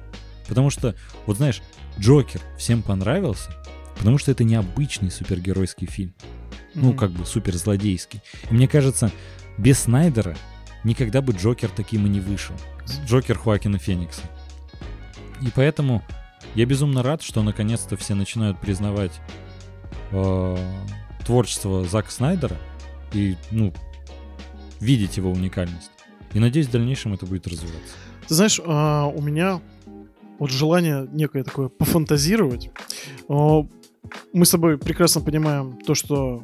Потому что, вот знаешь, Джокер всем понравился, потому что это необычный супергеройский фильм ну, как бы суперзлодейский. И мне кажется, без Снайдера никогда бы Джокер таким и не вышел. Джокер Хуакина Феникса. И поэтому я безумно рад, что наконец-то все начинают признавать э, творчество Зака Снайдера и, ну, видеть его уникальность. И надеюсь, в дальнейшем это будет развиваться. Ты знаешь, а, у меня вот желание некое такое пофантазировать. Мы с тобой прекрасно понимаем то, что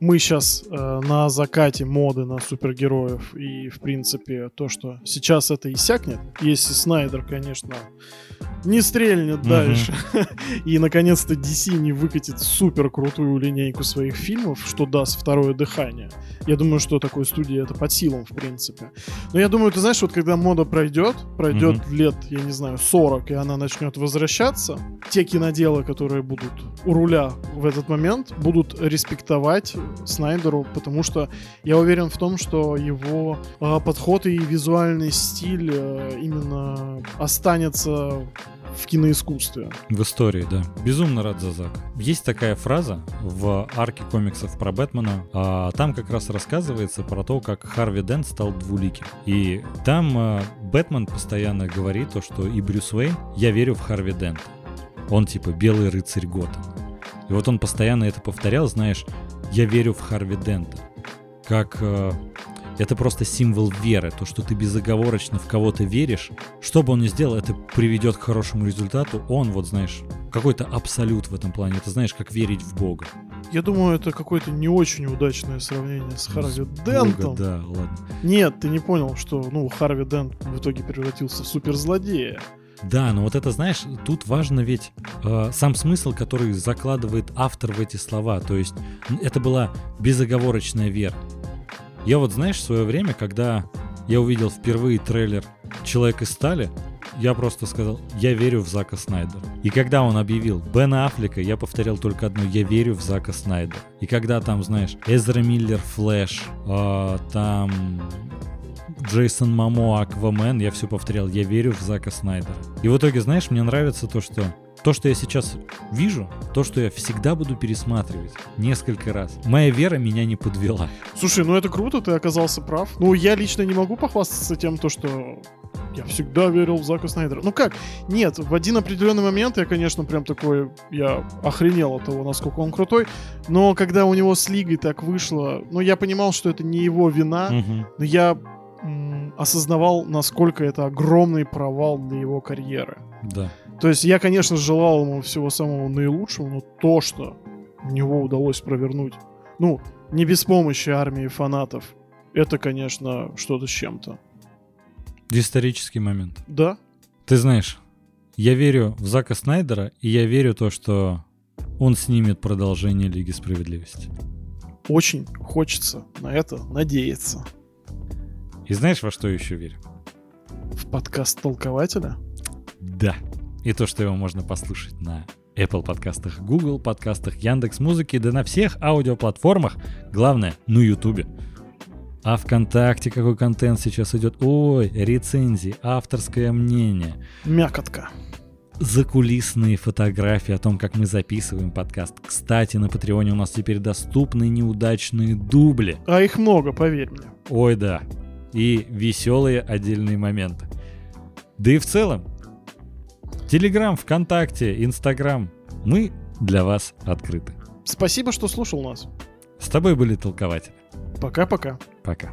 мы сейчас на закате моды на супергероев и, в принципе, то, что сейчас это иссякнет, если Снайдер, конечно, не стрельнет дальше и, наконец-то, DC не выкатит супер крутую линейку своих фильмов, что даст второе дыхание. Я думаю, что такой студии это под силам, в принципе. Но я думаю, ты знаешь, вот когда мода пройдет, пройдет лет, я не знаю, 40, и она начнет возвращаться, те киноделы, которые будут у руля в этот момент, будут респектовать Снайдеру, потому что я уверен в том, что его а, подход и визуальный стиль а, именно останется в киноискусстве. В истории, да. Безумно рад за Зака. Есть такая фраза в арке комиксов про Бэтмена. а, там как раз рассказывается про то, как Харви Дент стал двуликим. И там а, Бэтмен постоянно говорит то, что и Брюс Уэйн, я верю в Харви Дента. Он типа белый рыцарь Готэма. И вот он постоянно это повторял, знаешь, я верю в Харви Дента. Как э, это просто символ веры, то, что ты безоговорочно в кого-то веришь. Что бы он ни сделал, это приведет к хорошему результату. Он, вот знаешь, какой-то абсолют в этом плане. Это знаешь, как верить в Бога. Я думаю, это какое-то не очень удачное сравнение с Харви С Дентом. Бога, да, ладно. Нет, ты не понял, что ну Харви Дент в итоге превратился в суперзлодея. Да, но вот это, знаешь, тут важно ведь э, сам смысл, который закладывает автор в эти слова. То есть это была безоговорочная вера. Я вот, знаешь, в свое время, когда я увидел впервые трейлер «Человек из стали», я просто сказал, я верю в Зака Снайдера. И когда он объявил Бена Аффлека, я повторял только одно, я верю в Зака Снайдера. И когда там, знаешь, Эзра Миллер, Флэш, э, там Джейсон Мамо, Аквамен, я все повторял, я верю в Зака Снайдера. И в итоге, знаешь, мне нравится то, что то, что я сейчас вижу, то, что я всегда буду пересматривать несколько раз. Моя вера меня не подвела. Слушай, ну это круто, ты оказался прав. Ну, я лично не могу похвастаться тем, то, что я всегда верил в Зака Снайдера. Ну как? Нет, в один определенный момент я, конечно, прям такой, я охренел от того, насколько он крутой. Но когда у него с Лигой так вышло, ну я понимал, что это не его вина, Мгм. но я осознавал, насколько это огромный провал для его карьеры. Да. То есть я, конечно, желал ему всего самого наилучшего, но то, что у него удалось провернуть, ну, не без помощи армии фанатов, это, конечно, что-то с чем-то. Исторический момент. Да? Ты знаешь, я верю в Зака Снайдера, и я верю то, что он снимет продолжение Лиги Справедливости. Очень хочется на это надеяться. И знаешь, во что еще верю? В подкаст толкователя? Да. И то, что его можно послушать на Apple подкастах, Google подкастах, Яндекс Музыки, да на всех аудиоплатформах. Главное, на Ютубе. А ВКонтакте какой контент сейчас идет? Ой, рецензии, авторское мнение. Мякотка. Закулисные фотографии о том, как мы записываем подкаст. Кстати, на Патреоне у нас теперь доступны неудачные дубли. А их много, поверь мне. Ой, да. И веселые отдельные моменты. Да и в целом, Телеграм, ВКонтакте, Инстаграм. Мы для вас открыты. Спасибо, что слушал нас. С тобой были толкователи. Пока-пока. Пока.